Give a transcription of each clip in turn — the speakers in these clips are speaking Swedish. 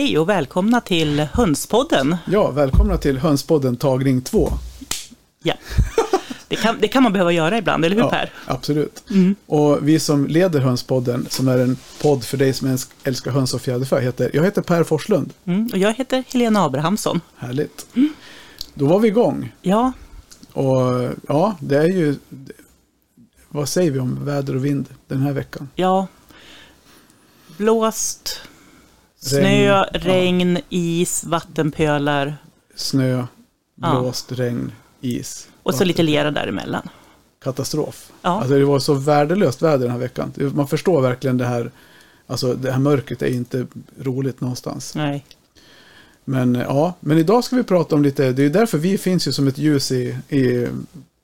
Hej och välkomna till Hönspodden. Ja, välkomna till Hönspodden tagning 2. Ja. Det kan, det kan man behöva göra ibland, eller hur Ja, Per? absolut. Och vi som leder Hönspodden, som är en podd för dig som älsk- älskar höns och fjäderfä, heter, jag heter Per Forslund. Mm, och jag heter Helena Abrahamsson. Härligt. Då var vi igång. Ja, Och ja, det är ju... Vad säger vi om väder och vind den här veckan? ja. Blåst, snö, Regn, ja. regn, is, vattenpölar Snö, Ja. blåst, regn, is. och så lite lera däremellan. Katastrof. Ja. Alltså det var så värdelöst väder den här veckan. Man förstår verkligen det här. Alltså det här mörkret är inte roligt någonstans. Nej. Men eh, ja, men idag ska vi prata om lite, det är därför vi finns ju som ett ljus i, i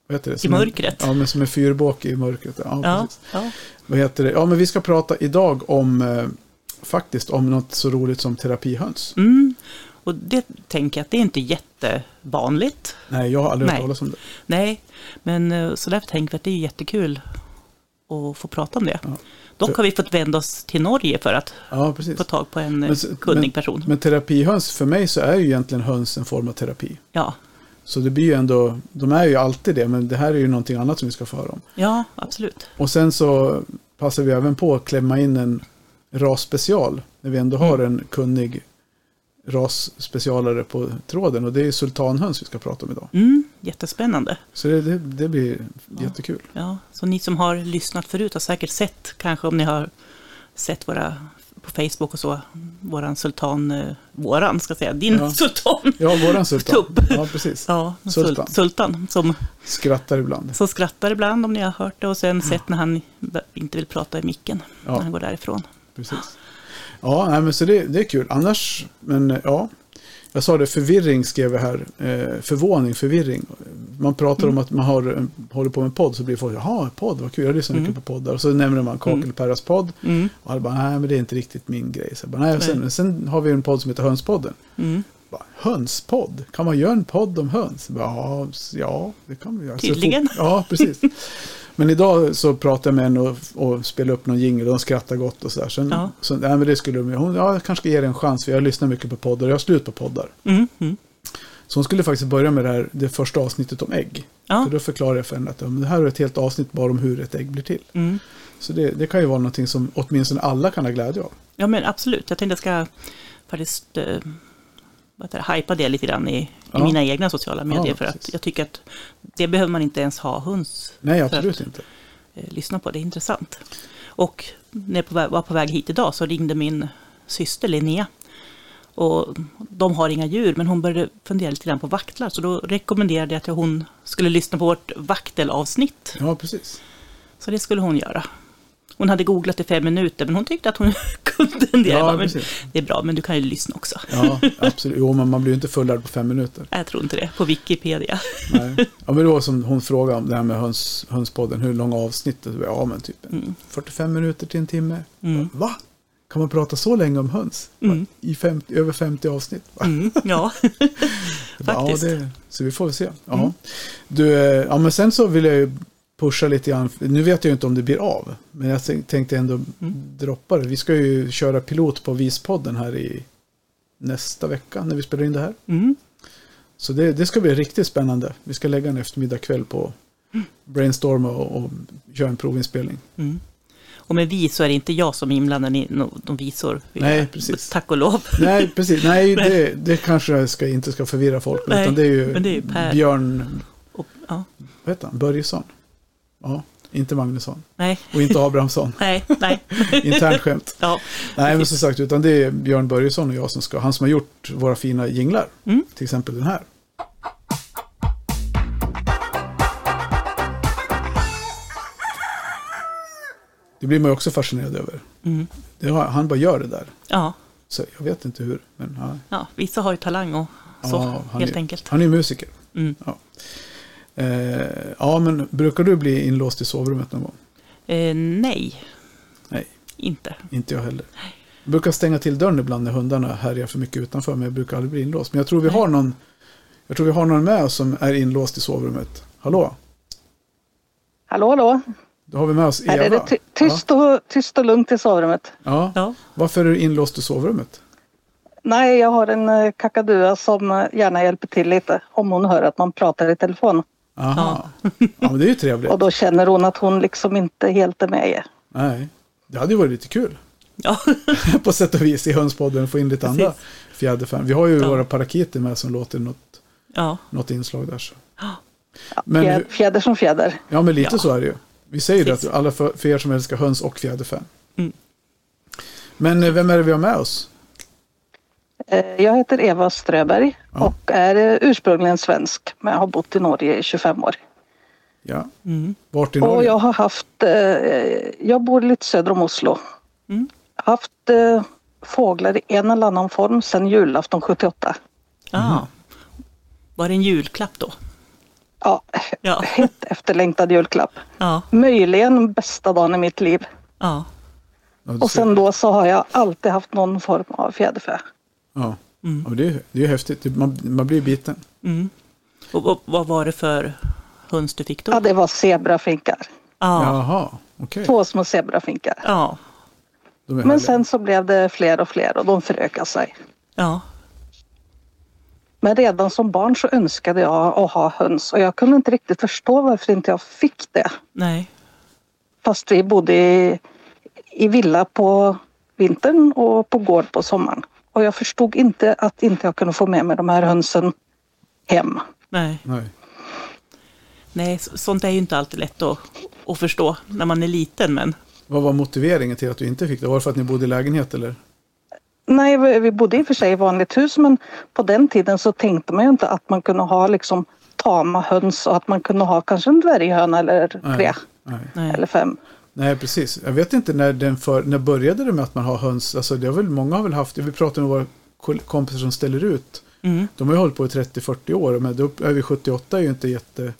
vad heter det? I Som en- mörkret. Ja, men som en fyrbåke i mörkret. Ja, Ja, ja. Vad heter det? Ja, men vi ska prata idag om, eh, faktiskt om något så roligt som terapihöns. Mm. Och det tänker jag att det är inte jättevanligt. Nej, jag har aldrig hört talas om det. Nej, men eh, så därför tänker vi att det är jättekul att få prata om det. Ja. Dock har vi fått vända oss till Norge för att Ja, få tag på en eh, Men kunnig men- person. Men terapihöns, för mig så är ju egentligen höns en form av terapi. Ja, Så det blir ju ändå, de är ju alltid det, men det här är ju någonting annat som vi ska få höra om. ja absolut. Och sen så passar vi även på att klämma in en rasspecial. När vi ändå har en kunnig rasspecialare på tråden. Och det är sultanhöns vi ska prata om idag. Mm, jättespännande. Så det, det, det blir jättekul. Ja, så ni som har lyssnat förut har säkert sett, kanske om ni har sett våra på Facebook och så, våran sultan, eh, våran ska jag säga, din Ja. sultan. Ja, våran sultan. Tupp. Ja, precis. Ja, Sultan. sultan, som, Skrattar ibland. som skrattar ibland om ni har hört det och sen sett när han inte vill prata i micken Ja. när han går därifrån. Precis. Ja, nej, men så det, det är kul. Annars, men ja. Jag sa det, förvirring skrev jag här. Eh, förvåning, förvirring. Man pratar om att man har, eh, håller på med podd så blir folk, jaha, podd, vad kul, jag lyssnar mycket på poddar. Och så nämner man Kakelperras podd. Mm, Och alla bara, nej men det är inte riktigt min grej. Så bara, nej, sen, sen har vi en podd som heter Hönspodden. mm. Bara, hönspodd? Kan man göra en podd om höns? Bara, ja, det kan vi göra. Så Tydligen. fort- Ja, precis. Men idag så pratade jag med henne och, och spelade upp någon jingle och de skrattar gott och sådär. Sen, Ja. så, nej, men det skulle de, hon, ja, jag kanske ska ge det en chans för jag lyssnar mycket på poddar och jag har slut på poddar. Mm, mm. Så hon skulle faktiskt börja med det här, det första avsnittet om ägg. Ja, För då förklarar jag för henne att ja, det här är ett helt avsnitt bara om hur ett ägg blir till. mm. Så det, det kan ju vara någonting som åtminstone alla kan ha glädje av. ja, men absolut. Jag tänkte jag ska faktiskt eh, heter det, hypa det lite grann i, i Ja. mina egna sociala medier. för precis. att jag tycker att det behöver man inte ens ha höns Nej, För absolut inte. eh, lyssna på. Det är intressant. Och när jag var på väg hit idag så ringde min syster Linnea. Och de har inga djur, men hon började fundera lite grann på vaktlar. Så då rekommenderade jag att hon skulle lyssna på vårt vaktelavsnitt. Ja, precis. Så det skulle hon göra. Hon hade googlat i fem minuter, men hon tyckte att hon kunde en del. Ja, bara, men det är bra, men du kan ju lyssna också. Ja, absolut. Jo, men man blir ju inte fullärd på fem minuter. Jag tror inte det, på Wikipedia. Nej. Ja, men det var som hon frågade om det här med höns, hönspodden. Hur långa avsnittet? Ja, men typ Mm. 45 minuter till en timme. Mm. Va? Kan man prata så länge om höns? Mm. I 50, över 50 avsnitt? Mm, ja, faktiskt. Ja, det, så vi får väl se. Ja. Mm. Du, eh, ja, men sen så vill jag ju pusha lite grann. Nu vet jag inte om det blir av. Men jag tänk- tänkte ändå Mm. droppa det. Vi ska ju köra pilot på Vispodden här i nästa vecka när vi spelar in det här. Mm. Så det, det ska bli riktigt spännande. Vi ska lägga en eftermiddag kväll på brainstorma och, och köra en provinspelning. Mm. Och med vi så är det inte jag som är inblandad i de visor. Nej, precis. Tack och lov. Nej, precis. Nej, det, det kanske ska, inte ska förvirra folk. Nej, utan det är ju, men det är ju. Björn, Och, ja, vad heter han? Börjesson. Ja, inte Magnusson. nej, Och inte Abrahamsson. nej, nej. Internskämt. Ja, Nej, men som sagt, utan det är Björn Börjesson och jag som ska, han som har gjort våra fina jinglar. Mm. Till exempel den här. Det blir man ju också fascinerad över. mm. Det han bara gör det där. ja, Så jag vet inte hur, men ja. ja, vissa har ju talang och så, Ja, helt är- enkelt. Han är musiker. Mm. Eh, ja, men brukar du bli inlåst i sovrummet någon gång? Eh, nej, Nej, inte. inte jag heller. Jag brukar stänga till dörren ibland när hundarna härjar för mycket utanför, men jag brukar aldrig bli inlåst. Men jag tror vi Nej. har någon, jag tror vi har någon med oss som är inlåst i sovrummet. Hallå? Hallå, hallå. Då har vi med oss Eva. Här är det ty- tyst och, tyst och lugnt i sovrummet. Ja. ja. Ja, Varför är du inlåst i sovrummet? Nej, jag har en eh, kakadua som eh, gärna hjälper till lite om hon hör att man pratar i telefon. Aha. Ja. men det är ju trevligt. Och då känner hon att hon liksom inte helt är med. Nej, det hade ju varit lite kul. Ja, på sätt och vis i hönspodden få in lite Precis. andra fjäderfän. Vi har ju Ja. våra parakiter med som låter något, ja, något inslag där. Så. Ja, Men fjäder, som fjäder. Ja, men lite Ja. så är det ju. Vi säger det Precis. att alla för, för er som älskar höns och fjäderfän. Mm. Men eh, vem är det vi har med oss? Eh, Jag heter Eva Ströberg Ja. och är eh, ursprungligen svensk men jag har bott i Norge i 25 år. Ja, mm, vart i Och Norge? jag har haft, eh, jag bor lite söder om Oslo. mm. Haft fåglar i en eller annan form sedan julafton 78. ja. Var det en julklapp då? Ja, Ja, hett efterlängtad julklapp. ja, Möjligen bästa dagen i mitt liv. ja. Och sen då så har jag alltid haft någon form av fjäderfä. Ja, Mm. ja men det, är- det är ju häftigt. Man, man blir biten. Mm. Och, och vad var det för höns du fick då? Ja, det var zebrafinkar. Ja, Jaha, okej. Två små zebrafinkar. ja, Men härliga. sen så blev det fler och fler och de förökade sig. ja, Men redan som barn så önskade jag att ha höns och jag kunde inte riktigt förstå varför inte jag fick det. nej, Fast vi bodde i, i villa på vintern och på gård på sommaren. Och jag förstod inte att inte jag kunde få med mig de här hönsen hem. nej. Nej. Nej, så- sånt är ju inte alltid lätt att, att förstå när man är liten, men Vad var motiveringen till att du inte fick det? Var det för att ni bodde i lägenhet eller? Nej, vi bodde i och för sig i vanligt hus men på den tiden så tänkte man ju inte att man kunde ha liksom tama höns och att man kunde ha kanske en dvärghöna eller tre nej. eller fem. Nej, precis. Jag vet inte när den för, när började det med att man har höns? Alltså det har väl, många har väl haft, vi pratar med våra kompisar som ställer ut. Mm. De har ju hållit på i 30-40 år, men då är vi 78 är ju inte jätte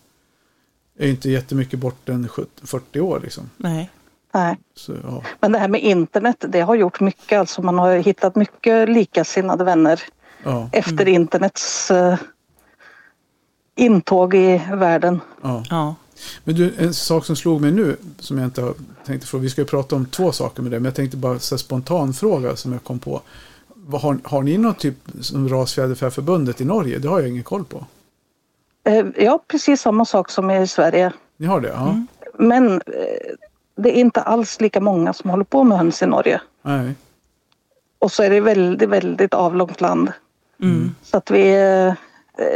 är inte jättemycket bort än 70 40 år liksom. nej. Nej. Så, ja. Men det här med internet, det har gjort mycket. Alltså man har hittat mycket likasinnade vänner Ja, efter internets eh, intåg i världen. ja. Men du, en sak som slog mig nu, som jag inte har tänkt fråga, vi ska ju prata om två saker med det, men jag tänkte bara så spontan fråga som jag kom på. Vad har, har ni någon typ som Rasfjäderfäförbundet i Norge? Det har jag ingen koll på. Eh, ja, precis samma sak som i Sverige. Ni har det? Ja. Mm. Men eh, det är inte alls lika många som håller på med höns i Norge. Nej. Och så är det väldigt, väldigt avlångt land. mm. Så att vi, eh,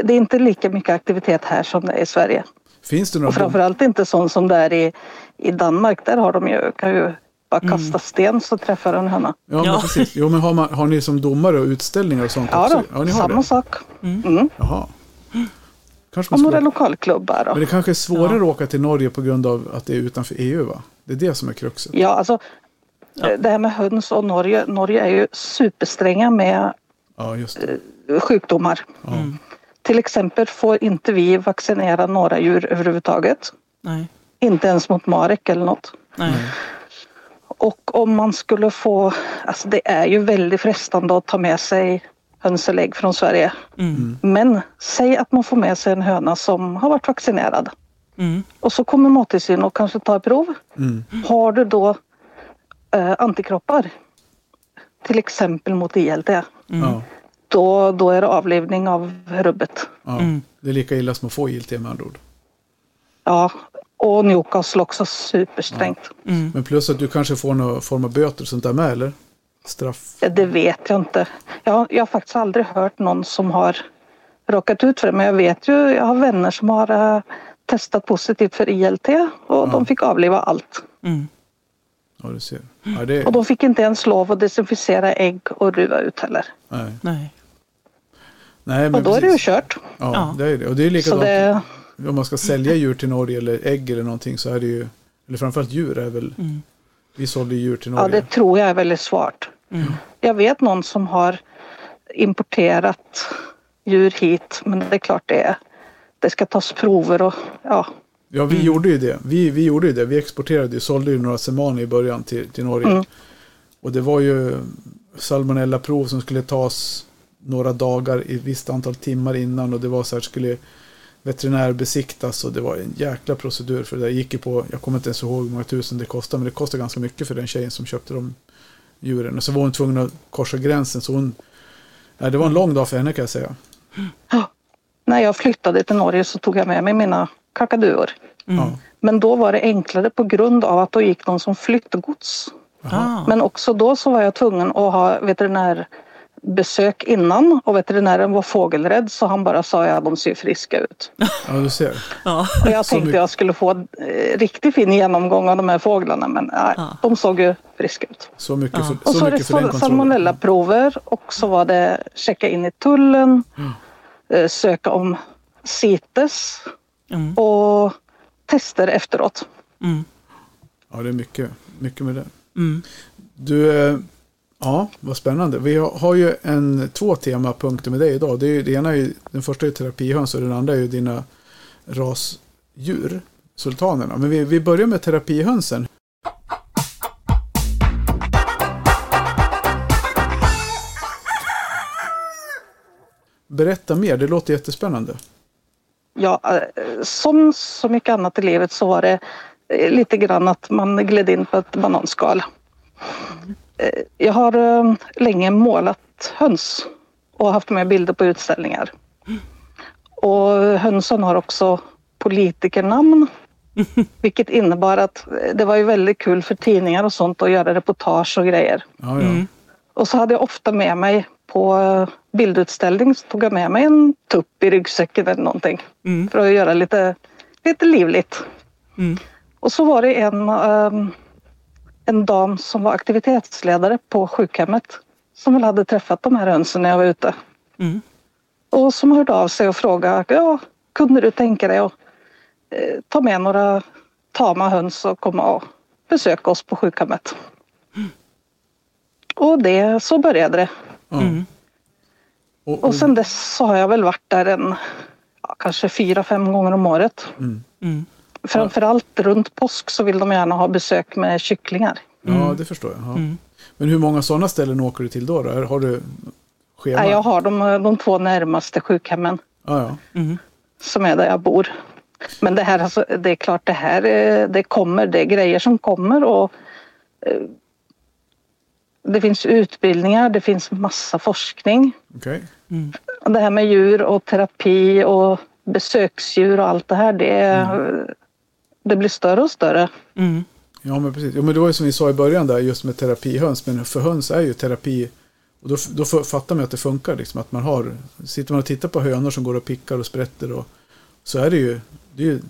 det är inte lika mycket aktivitet här som det är i Sverige. Finns det några Och framförallt inte sånt som det är i, i Danmark. Där har de ju, kan ju bara kasta sten så träffar en höna. Ja, men Ja. precis. Jo, men har, man, har ni som domare och utställningar och sånt Ja, också? då, Ja, ni har samma det? sak. Mm. Mm. Jaha. Kanske Och några skulle... lokalklubbar. Men Då. det kanske är svårare Ja. att åka till Norge på grund av att det är utanför EU, va? Det är det som är kruxet. Ja, alltså Ja. eh, det här med höns och Norge. Norge är ju superstränga med Ja, eh, sjukdomar. Ja. Mm. Till exempel får inte vi vaccinera några djur överhuvudtaget. nej, Inte ens mot marek eller något. nej. Och om man skulle få, alltså det är ju väldigt frestande att ta med sig hönselägg från Sverige. Mm. Men säg att man får med sig en höna som har varit vaccinerad Mm. och så kommer Mattillsyn och kanske tar prov. Mm. Har du då eh, antikroppar, till exempel mot ILT, Mm. Då, då är det avlivning av rubbet. Ja. Mm. Det är lika illa som att få ILT med andra ord. Ja, och Newcastle också supersträngt. Mm. Men plus att du kanske får någon form av böter och sånt där med, eller? Straff? Ja, Det vet jag inte. Jag, jag har faktiskt aldrig hört någon som har råkat ut för det. Men jag vet ju, jag har vänner som har eh, testat positivt för ILT och de fick avliva allt. Mm. Ja, du ser. Ja, det Och de fick inte ens lov att desinficera ägg och ruva ut heller. Nej. Nej. Nej, men Och då är det ju precis. kört. Ja, Ja. det är det. Och det är likadant. det, Om man ska sälja djur till Norge eller ägg eller någonting så är det ju, eller framförallt djur är väl, Mm. vi sålde ju djur till ja, Norge. det tror jag är väldigt svårt. Mm. Jag vet någon som har importerat djur hit men det är klart det, är, det ska tas prover och ja. Ja, vi Mm. gjorde ju det. Vi, vi gjorde ju det. Vi exporterade ju, sålde ju några semaner i början till, till Norge. Mm. Och det var ju salmonellaprov som skulle tas några dagar i ett visst antal timmar innan och det var så här skulle veterinärbesiktas och det var en jäkla procedur för det där gick ju på, jag kommer inte ens ihåg hur många tusen det kostade men det kostade ganska mycket för den tjejen som köpte de djuren och så var hon tvungen att korsa gränsen så hon Nej, det var en lång dag för henne kan jag säga. När jag flyttade till Norge så tog jag med mig mina kakaduor. Ja. Men då var det enklare på grund av att då gick de som flyttgods. Ah. Men också då så var jag tvungen att ha veterinärbesök innan och veterinären var fågelrädd så han bara sa ja de ser friska ut. ja, du ser. Ja. Och jag Så tänkte mycket. jag skulle få en eh, riktigt fin genomgång av de här fåglarna men nej, Ja. de såg ju friska ut. Så mycket Ja. för, Och så så var det mycket salmonellaprover och så var det checka in i tullen, eh, söka om CITES Mm. och tester efteråt. Mm. Ja, det är mycket, mycket med det. Mm. Du, eh, ja, vad spännande. Vi har ju en, två temapunkter med dig idag. Det, är, ju- det ena är ju, den första är ju terapihöns och den andra är ju dina rasdjur, sultanerna. Men vi, vi börjar med terapihönsen. Berätta mer, det låter jättespännande. Ja, eh, som så mycket annat i livet så var det eh, lite grann att man gled in på ett bananskal. Eh, Jag har eh, länge målat höns och haft med bilder på utställningar. Och hönsen har också politikernamn. Vilket innebar att eh, det var ju väldigt kul för tidningar och sånt att göra reportage och grejer. Ja, ja. Och så hade jag ofta med mig på bildutställning så tog jag med mig en tupp i ryggsäcken eller någonting. Mm. För att göra lite, lite livligt. Mm. Och så var det en, ehm, en dam som var aktivitetsledare på sjukhemmet som väl hade träffat de här hönsen när jag var ute. Mm. Och som hörde av sig och frågade, ja, kunde du tänka dig att eh, ta med några tama höns och komma och besöka oss på sjukhemmet? Och det, så började det. Mm. Och, Och sen dess så har jag väl varit där en, ja, kanske fyra, fem gånger om året. Mm. Framförallt runt påsk så vill de gärna ha besök med kycklingar. Ja, det förstår jag. Ja. Mm. Men hur många sådana ställen åker du till då? då? Har du schema? Nej, jag har de, de två närmaste sjukhemmen Ja, ja. Mm. som är där jag bor. Men det här, alltså, det är klart det här, eh, det kommer, det är grejer som kommer och eh, det finns utbildningar, det finns massa forskning. Okej. Mm. Och det här med djur och terapi och besöksdjur och allt det här, det, det blir större och större. Mm. Ja, men precis. Ja, men det var ju som vi sa i början där, just med terapihöns. Men för höns är ju terapi, och då, då fattar man att det funkar. Liksom, att man har, sitter man och tittar på hönor som går och pickar och sprätter och så är det ju, det är ju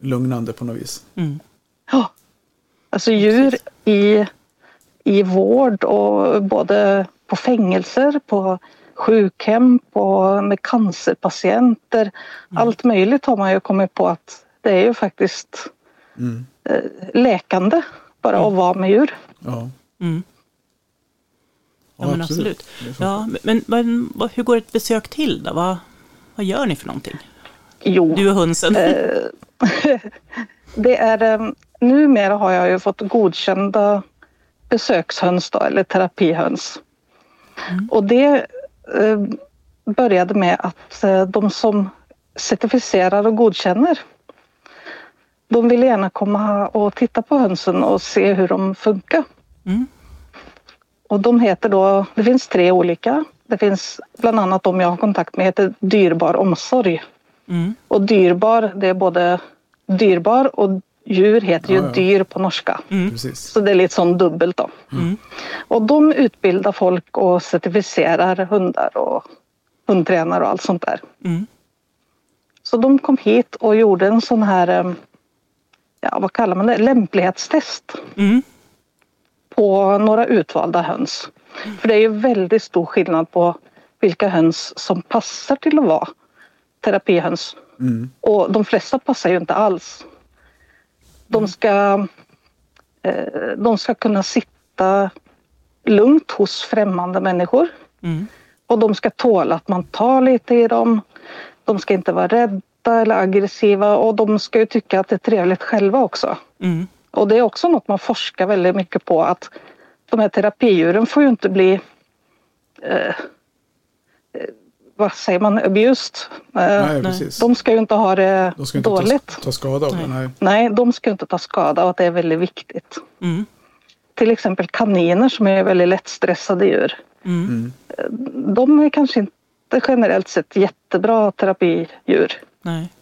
lugnande på något vis. Mm. Ja. Alltså djur i, i vård och både på fängelser, på sjukhem, på, med cancerpatienter. Allt möjligt har man ju kommit på att det är ju faktiskt Mm. eh, läkande bara att vara med djur. Ja, Mm. Ja, men absolut. Funkar. Ja, men, men hur går ett besök till då? Vad, vad gör ni för någonting? Jo, Du och hönsen? det är, eh, numera har jag ju fått godkända besökshöns då, eller terapihöns. Och det eh, började med att eh, de som certifierar och godkänner de vill gärna komma och titta på hönsen och se hur de funkar. Mm. Och de heter då, det finns tre olika. Det finns bland annat de jag har kontakt med heter Dyrbar omsorg. Mm. Och dyrbar, det är både dyrbar och djur heter ju Ja, ja. dyr på norska. Precis. Så det är lite sån dubbelt då. Mm. Och de utbildar folk och certifierar hundar och hundtränare och allt sånt där. Mm. Så de kom hit och gjorde en sån här, eh, ja vad kallar man det, lämplighetstest Mm. på några utvalda höns. För det är ju väldigt stor skillnad på vilka höns som passar till att vara terapihöns. Mm. Och de flesta passar ju inte alls. De ska, eh, de ska kunna sitta lugnt hos främmande människor. Mm. Och de ska tåla att man tar lite i dem. De ska inte vara rädda eller aggressiva och de ska ju tycka att det är trevligt själva också. Mm. Och det är också något man forskar väldigt mycket på att de här terapidjuren får ju inte bli eh, eh, vad säger man, abused. Eh, Nej, precis. de ska ju inte ha det De ska inte dåligt. ta, ta skada av det. Nej. Nej, de ska inte ta skada och att det är väldigt viktigt. Mm. Till exempel kaniner som är väldigt lättstressade djur. Mm. De är kanske inte generellt sett jättebra terapidjur. Nej.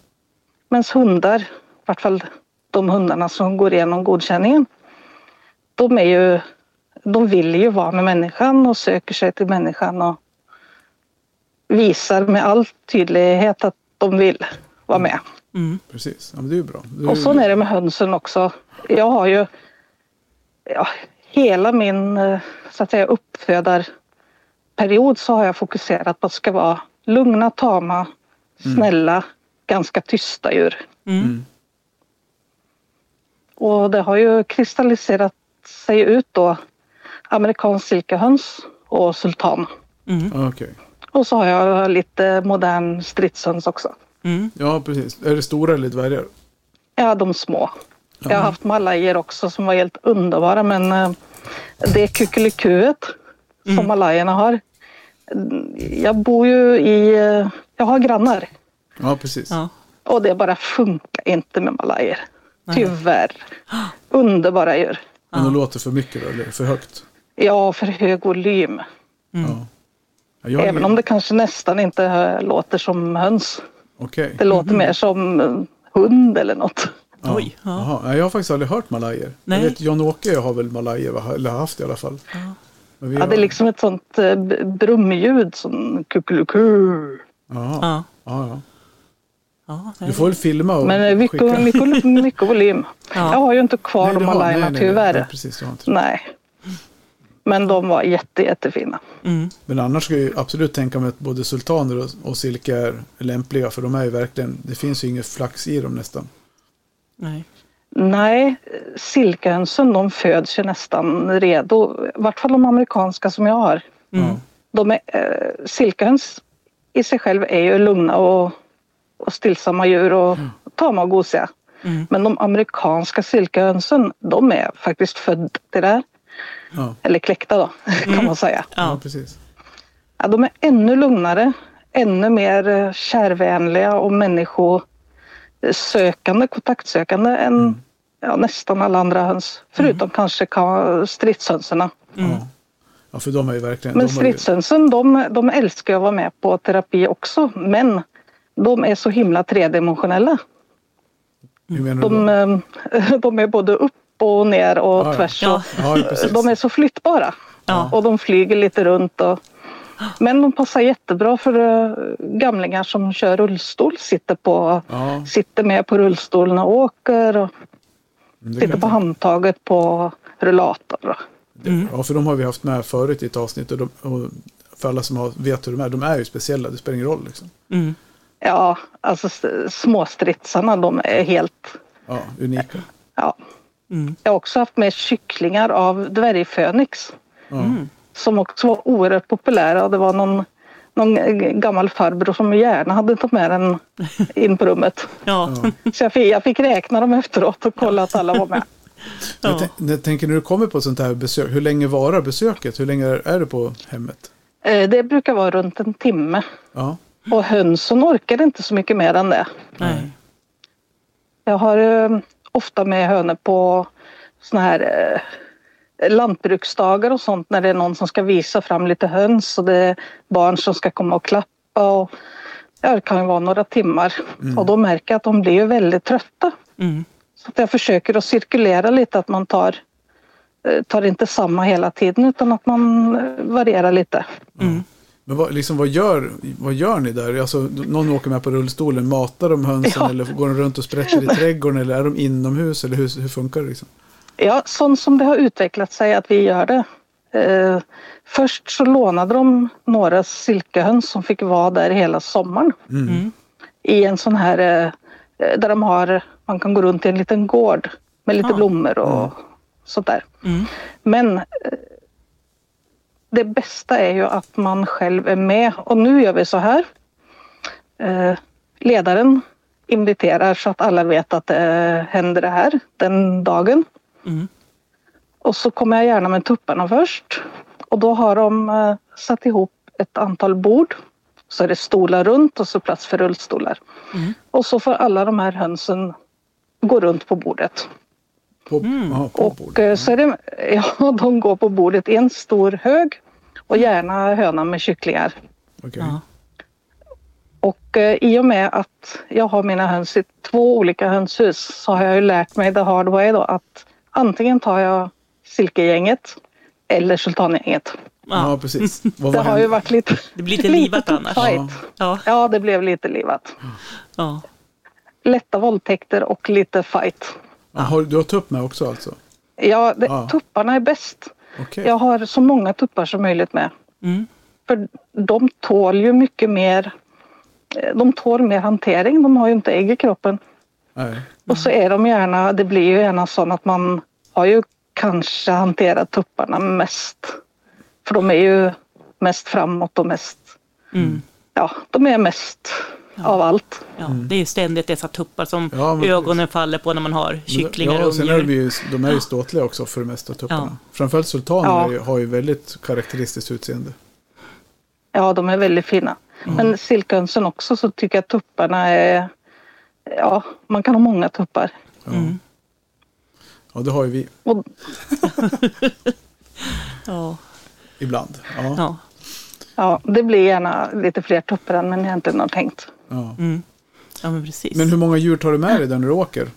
Medan hundar, i vart fall de hundarna som går igenom godkänningen, de är ju de vill ju vara med människan och söker sig till människan och visar med all tydlighet att de vill vara med. Mm. Precis, ja, men det är ju bra. Det är Och så är det med hönsen också. Jag har ju ja, hela min så att säga, uppfödarperiod så har jag fokuserat på att det ska vara lugna, tama, snälla, ganska tysta djur. Mm. Och det har ju kristalliserat sig ut då amerikansk silkehöns och sultan. Mm. Ja, Okej. Och så har jag lite modern stridshöns också. Mm. Ja, precis. Är det stora eller dvärgar? Ja, de små. Jag har haft malajer också som var helt underbara men eh, det kukelikuet som malajerna har. mm, Jag bor ju i... eh, Jag har grannar Ja, precis. Ja. och det bara funkar inte med malajer. Nej. Tyvärr. Underbara djur. Men de låter för mycket då, eller för högt? Ja, för hög volym. Mm. Ja. Ja, Även om det kanske nästan inte eh, låter som höns. Okej. Det låter mer som eh, hund eller något. Ja. Oj, ja. Jag har faktiskt aldrig hört malajer. Nej. Jag vet John-Åke har väl malajer, eller har haft i alla fall. Men vi Ja, har... det är liksom ett sånt eh, brumljud som kuckeliku. Ja. Ja, ja. Ja, Du får väl filma och Men eh, mycket, skicka. mycket, mycket volym. Ja. Jag har ju inte kvar Nej, de malajerna nej, tyvärr. Nej, precis. Nej. Men de var jätte, jättefina. Mm. Men annars ska jag ju absolut tänka mig att både sultaner och, och silke är lämpliga. För de är ju verkligen, det finns ju inget flax i dem nästan. Nej. Nej, silkehönsen de föds ju nästan redo. I vart fall de amerikanska som jag har. Mm. De är, eh, silkehöns i sig själv är ju lugna och, och stillsamma djur och tama och gosiga. Mm. Men de amerikanska silkehönsen, de är faktiskt födda till det här. Ja. Eller kläckta då, kan man säga. Ja. Precis. Ja, de är ännu lugnare, ännu mer eh, kärvänliga och människosökande, kontaktsökande än ja, nästan alla andra höns. Förutom kanske ka- stridshönserna. Ja. ja, för de är ju verkligen... Men stridshönsen, de, de älskar att vara med på terapi också. Men de är så himla tredimensionella. De, då? eh, de är både upp och ner och ja. tvärs. Ja. Och, Ja, de är så flyttbara. Ja. Och de flyger lite runt. Och, men de passar jättebra för eh, gamlingar som kör rullstol. Sitter, på, Ja, sitter med på rullstolen och åker. Och sitter på handtaget på rullator. det- ja, för de har vi haft med förut i ett avsnitt. Och, de, och för alla som har, vet hur de är, de är ju speciella. Det spelar ingen roll liksom. Mm. Ja, alltså småstritsarna de är helt... Ja, unika. Ja. Mm. Jag har också haft med kycklingar av dvärgfönix. Mm. Som också var oerhört populära. Och det var någon, någon gammal farbror som gärna hade tagit med den in på rummet. Ja. Så jag fick, jag fick räkna dem efteråt och kolla att alla var med. Ja. tänk- Jag tänker när du kommer på sånt här besök, hur länge varar besöket? Hur länge är du på hemmet? Eh, Det brukar vara runt en timme. Ja, Och hönsen orkar inte så mycket mer än det. Nej. Jag har eh, ofta med hönor på såna här eh, lantbruksdagar och sånt när det är någon som ska visa fram lite höns och det är barn som ska komma och klappa. Och, ja, det kan ju vara några timmar och då märker jag att de blir ju väldigt trötta. Mm. Så att jag försöker att cirkulera lite, att man tar, eh, tar inte samma hela tiden utan att man eh, varierar lite. Mm. Men vad, liksom, vad, gör, vad gör ni där? Alltså, någon åker med på rullstolen, matar de hönsen Ja. eller går de runt och sprätter i trädgården eller är de inomhus eller hur, hur funkar det? Liksom? Ja, sånt som det har utvecklat sig att vi gör det. Eh, först så lånade de några silkehöns som fick vara där hela sommaren. Mm. I en sån här eh, där de har, man kan gå runt i en liten gård med lite Ja. blommor och sånt där. Mm. Men eh, det bästa är ju att man själv är med och nu gör vi så här. Eh, ledaren inviterar så att alla vet att det händer det här den dagen. Mm. Och så kommer jag gärna med tupparna först. Och då har de eh, satt ihop ett antal bord. Så är det stolar runt och så plats för rullstolar. Mm. Och så får alla de här hönsen gå runt på bordet. På, Mm. aha, på Och bordet. eh, så är det, ja, de går på bordet i en stor hög. Och gärna höna med kycklingar. Ja. Och eh, i och med att jag har mina höns i två olika hönshus så har jag ju lärt mig the hard way då att antingen tar jag silkegänget eller sultangänget. Ja, Ja. precis. Vad Det har ju varit lite, Det blir lite livat annars. fight. Ja. Ja, det blev lite livat. Ja. Lätta våldtäkter och lite fight. Ja, har, du har tupp med också alltså? Ja, det, Ja. tupparna är bäst. Okej. Jag har så många tuppar som möjligt med. Mm. För de tål ju mycket mer. eh, De tål mer hantering. De har ju inte ägg i kroppen. Nej. Och så är de gärna, det blir ju gärna så att man har ju kanske hanterat tupparna mest. För de är ju mest framåt och mest, Mm. ja, de är mest av allt. Ja, Det är ju ständigt dessa tuppar som Ja, men ögonen faller på när man har kycklingar ja, och och sen är de, ju, de är ju ståtliga också för det mesta tupparna. Ja. Framförallt sultaner Ja. har ju väldigt karaktäristiskt utseende. Ja, de är väldigt fina. Men silkhönsen också så tycker jag att tupparna är, ja, man kan ha många tuppar. Ja. Mm. ja, det har ju vi Och, Ja, ibland. Ja. Ja. ja. det blir gärna lite fler tuppar än man egentligen har tänkt. Mm. ja men precis. Men hur många djur tar du med dig när du åker?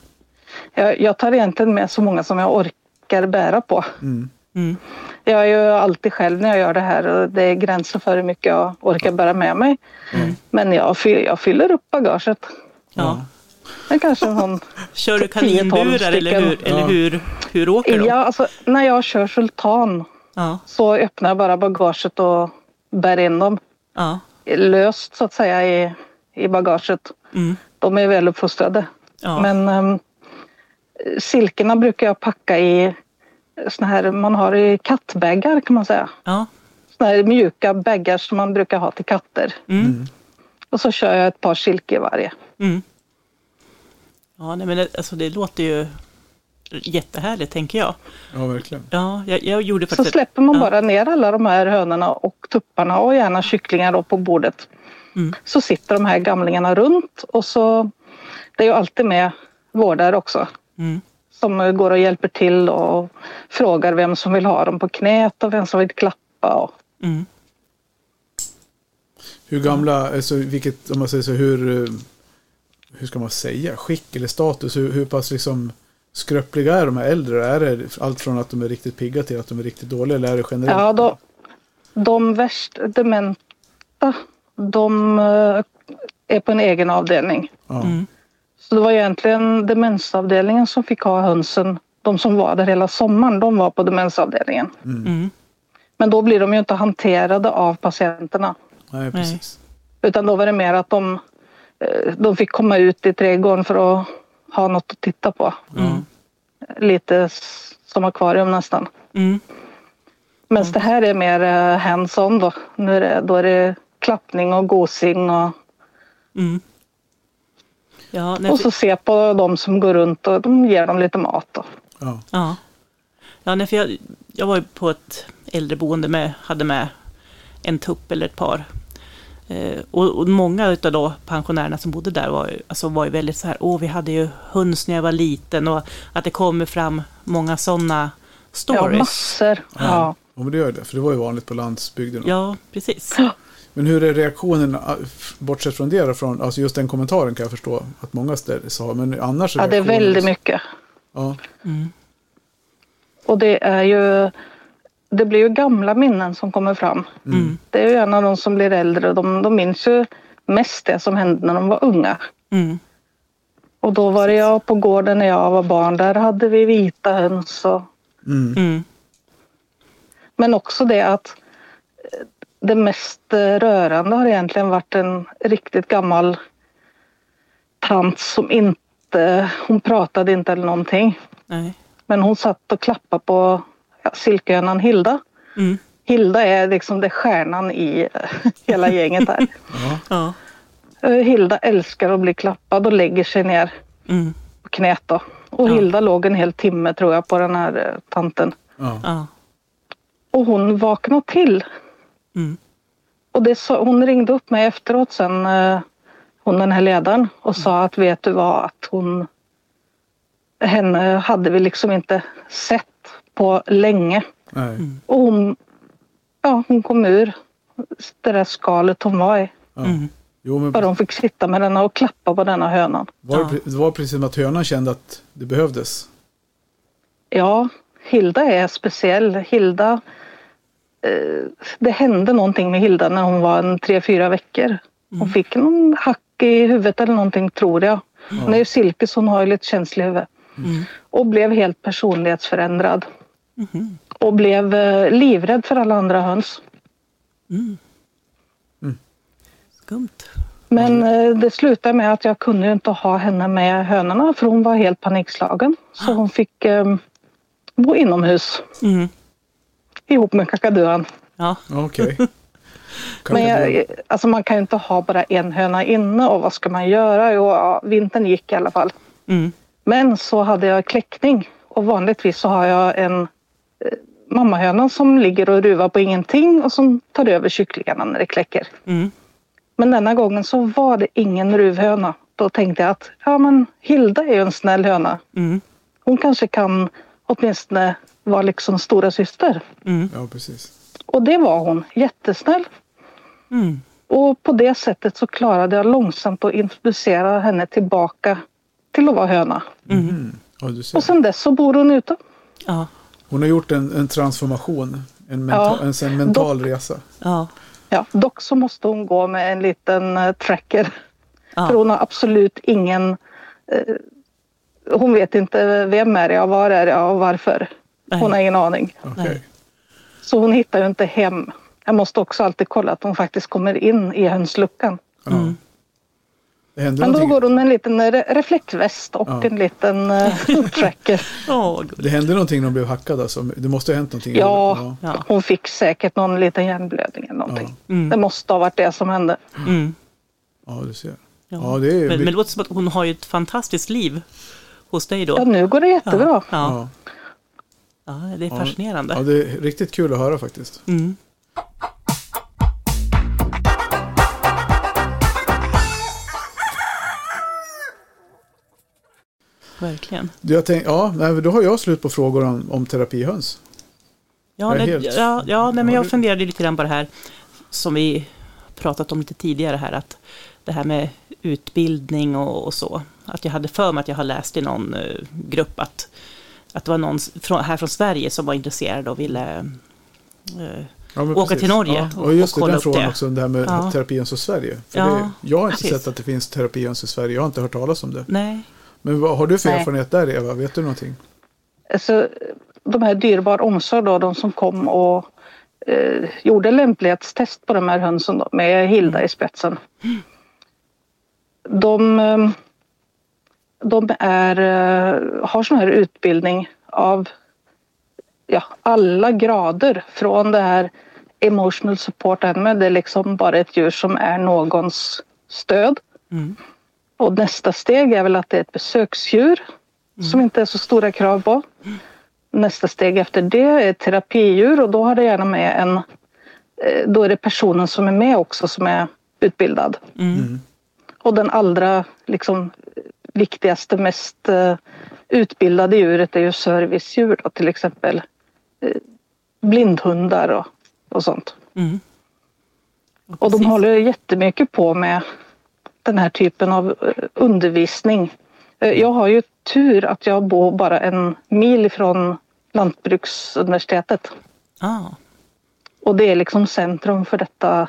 Jag, jag tar egentligen med så många som jag orkar bära på. Mm. Mm. Jag är ju alltid själv när jag gör det här och det är gränser för hur mycket jag orkar bära med mig. Men jag, jag fyller upp bagaget. Ja. Men kanske någon... Kör du 10-12 kaninburar eller hur, eller Ja. hur, hur åker de? Ja, alltså, när jag kör sultan Ja, så öppnar jag bara bagaget och bär in dem ja. löst så att säga i, i bagaget. Mm. De är väl uppfostrade. Ja. Men um, silkerna brukar jag packa i såna här man har i kattbaggar kan man säga. ja. Såna här mjuka baggar som man brukar ha till katter. Mm. Och så kör jag ett par silke i varje. Mm. Ja, nej, men det, alltså, det låter ju jättehärligt tänker jag. Ja, verkligen. Ja, jag, jag gjorde Så faktiskt... ett- släpper man ja. bara ner alla de här hönorna och tupparna och gärna kycklingar då på bordet. Mm. Så sitter de här gamlingarna runt och så det är ju alltid med vårdare också Mm. som går och hjälper till och frågar vem som vill ha dem på knät och vem som vill klappa. Och, Mm. Hur gamla, alltså vilket, om man säger så, hur, hur ska man säga, skick eller status, hur, hur pass liksom skröpliga är de här äldre? Är det allt från att de är riktigt pigga till att de är riktigt dåliga eller är det generellt? ja, då, de värst dementa de eh, är på en egen avdelning. Mm. Så det var egentligen demensavdelningen som fick ha hönsen. De som var där hela sommaren, de var på demensavdelningen. Mm. Men då blir de ju inte hanterade av patienterna. Nej, precis. Utan då var det mer att de, eh, de fick komma ut i trädgården för att ha något att titta på. Mm. Lite som akvarium nästan. Mm. Men det här är mer eh, hands-on då. Nu är det, då är det klappning och gosing och, Mm. Ja, nej, och så se på de som går runt och de ger dem lite mat. Då. Ja. Ja. Ja, nej, för jag, jag var ju på ett äldreboende med, hade med en tupp eller ett par. Eh, och, och många av då pensionärerna som bodde där var, ju- alltså var ju väldigt så här, åh vi hade ju höns när jag var liten och att det kommer fram många sådana Ja, stories. massor. Ja. Ja, men det gör det, för det var ju vanligt på landsbygden. Ja, precis. Men hur är reaktionen, ah, bortsett från det från, alltså just den kommentaren kan jag förstå att många ställer sa, men annars ja, det är väldigt mycket. Ja, Mm. Och det är ju, det blir ju gamla minnen som kommer fram. Mm. Det är ju gärna de som blir äldre, de, de minns ju mest det som hände när de var unga. Mm. Och då var det jag på gården när jag var barn, där hade vi vita höns. Och, mm. Mm. men också det att det mest eh, rörande har egentligen varit en riktigt gammal tant som inte, hon pratade inte eller någonting. Nej. Men hon satt och klappade på ja, silkehönan Hilda. Mm. Hilda är liksom det stjärnan i eh, hela gänget här. ja. Eh, Hilda älskar att bli klappad och lägger sig ner Mm. på knät då. Och Ja. Hilda låg en hel timme tror jag på den här tanten. Ja. Och hon vaknade till. Mm. Och det sa, hon ringde upp mig efteråt sen, eh, hon den här ledaren, och sa att vet du vad, att hon... Henne hade vi liksom inte sett på länge. Nej. Och hon ja, hon kom ur det där skalet hon var i. Ja. Mm. Jo, men Bara de fick sitta med denna och klappa på denna hönan. var det, det var precis som att hönan kände att det behövdes. Ja, Hilda är speciell. Hilda, det hände någonting med Hilda när hon var en tre, fyra veckor. Hon fick någon hack i huvudet eller någonting tror jag. Hon är ju silke så hon har ju lite känslig huvud. Mm. Och blev helt personlighetsförändrad. Mhm. Och blev eh, livrädd för alla andra höns. Skumt. Men eh, det slutade med att jag kunde ju inte ha henne med hönorna för hon var helt panikslagen. Så hon fick eh, bo inomhus Mm. Ihop med kakaduan. Ja. Okej. Men jag, alltså man kan ju inte ha bara en höna inne och vad ska man göra? Jo, ja, vintern gick i alla fall. Mm. Men så hade jag kläckning och vanligtvis så har jag en eh, mammahöna som ligger och ruvar på ingenting och som tar över kycklingarna när det kläcker. Mm. Men denna gången så var det ingen ruvhöna. Då tänkte jag att ja, men Hilda är ju en snäll höna. Mm. Hon kanske kan åtminstone vara liksom stora syster. Mm. Ja, precis. Och det var hon. Jättesnäll. Mm. Och på det sättet så klarade jag långsamt att introducera henne tillbaka till att vara höna. Mm. Ja, du ser. Och sen dess så bor hon ute. Ja. Hon har gjort en, en transformation. En, menta, Ja. en, en mental resa. Ja. Ja, dock så måste hon gå med en liten eh, tracker. Ja. För hon har absolut ingen... Eh, hon vet inte vem är jag, var är jag och varför. Nej. Hon har ingen aning. Nej. Så hon hittar ju inte hem. Jag måste också alltid kolla att hon faktiskt kommer in i hönsluckan. Ja. Mm. Men då någonting. går hon med en liten re- reflektväst och Ja. en liten eh, tracker. Gud. Det hände någonting när hon blev hackad alltså. Det måste ha hänt någonting. Ja, Ja. hon fick säkert någon liten hjärnblödning eller någonting. Mm. Det måste ha varit det som hände. Mm. Ja, du ser. Ja. Ja, det är men, men det låter som att hon har ju ett fantastiskt liv hos dig då. Ja, nu går det jättebra. Ja. Ja. Det är fascinerande. ja, det är riktigt kul att höra faktiskt. Mm. Verkligen. Jag tänk, ja, då har jag slut på frågor om, om terapihöns. Ja, nej, helt- ja, ja nej, men jag funderade lite grann på det här som vi pratat om lite tidigare här. Att det här med utbildning och, och så. Att jag hade för mig att jag har läst i någon eh, grupp att, att det var någon från, här från Sverige som var intresserad och ville eh, Ja, Åka precis. till Norge ja, och- och just och det, kolla den frågan det. också, det här med Ja. terapihöns i Sverige. För Ja, det, jag har inte sett att det finns terapihöns i Sverige, jag har inte hört talas om det. nej. Men vad har du för Nej. erfarenhet där Eva? Vet du någonting? Alltså, de här dyrbar omsorg då, de som kom och eh, gjorde lämplighetstest på de här hönsen då, med Hilda i spetsen. De, eh, de är, eh, har sån här utbildning av ja, alla grader från det här emotional support animal, det är liksom bara ett djur som är någons stöd. Mm. Och nästa steg är väl att det är ett besöksdjur som inte är så stora krav på. Nästa steg efter det är ett terapidjur och då har det gärna med en... eh, Då är det personen som är med också som är utbildad. Mm. Och den allra liksom, viktigaste, mest eh, utbildade djuret är ju servicedjur då, till exempel eh, blindhundar och, och sånt. Mm. Och de precis. håller jättemycket på med den här typen av eh, undervisning. Jag har ju tur att jag bor bara en mil ifrån Lantbruksuniversitetet. Ah, Och det är liksom centrum för detta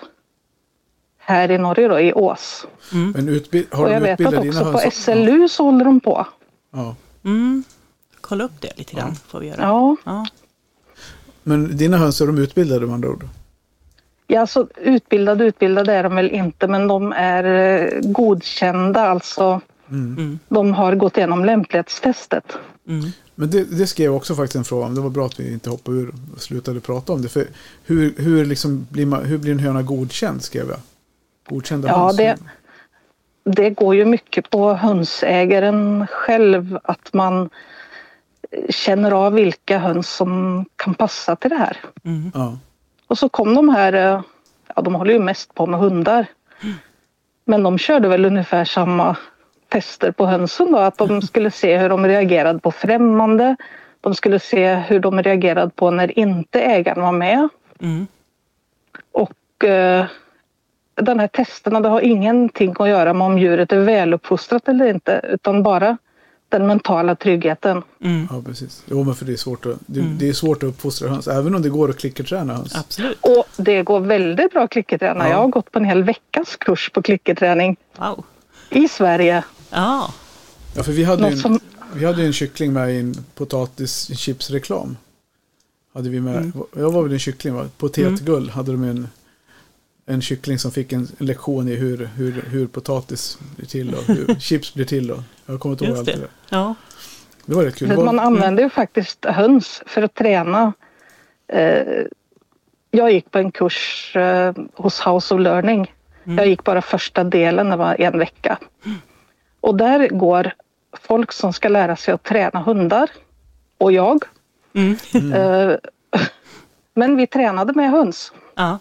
här i Norge då, i Ås. Men utbild, har och jag vet att utbildat dina också på? SLU så håller de på. Ja. mm. Kolla upp det lite grann får vi göra. Ja, Ja. Men dina höns, är de utbildade med andra ord? ja alltså utbildade utbildade är de väl inte men de är eh, godkända alltså. Mm. De har gått igenom lämplighetstestet. Mm. Men det, det skrev jag också faktiskt en fråga om. Det var bra att vi inte hoppade ur och slutade prata om det. För hur, hur, liksom blir, man, hur blir en höna godkänd, skrev jag. Godkända Ja, höns. det- det går ju mycket på hönsägaren själv att man känner av vilka höns som kan passa till det här. Mm. Ja. Och så kom de här, eh, ja de håller ju mest på med hundar. Men de körde väl ungefär samma tester på hönsen då, att de skulle se hur de reagerade på främmande. De skulle se hur de reagerade på när inte ägaren var med. Mm. Och eh, den här testerna det har ingenting att göra med om djuret är väluppfostrat eller inte utan bara den mentala tryggheten. Mm. Ja, precis. Jo, men för det är svårt att, det, det är svårt att uppfostra höns, även om det går att klickerträna höns. Absolut. Och det går väldigt bra att klickerträna. Ja. Jag har gått på en hel veckas kurs på klickerträning Wow. i Sverige. Ja. Ja, för vi hade en, som, vi hade en kyckling med i en potatischipsreklam. Hade vi med, jag var väl en kyckling va? Potetgull hade de en, en kyckling som fick en, lektion i hur, hur, hur potatis blir till och hur chips blir till. Och, jag kommer inte ihåg allt det det. Ja. Det var rätt kul. Man använder ju faktiskt höns för att träna. Eh, jag gick på en kurs eh, hos House of Learning. Jag gick bara första delen, det var en vecka. Och där går folk som ska lära sig att träna hundar och jag. Mm. Eh, men vi tränade med höns. Ja.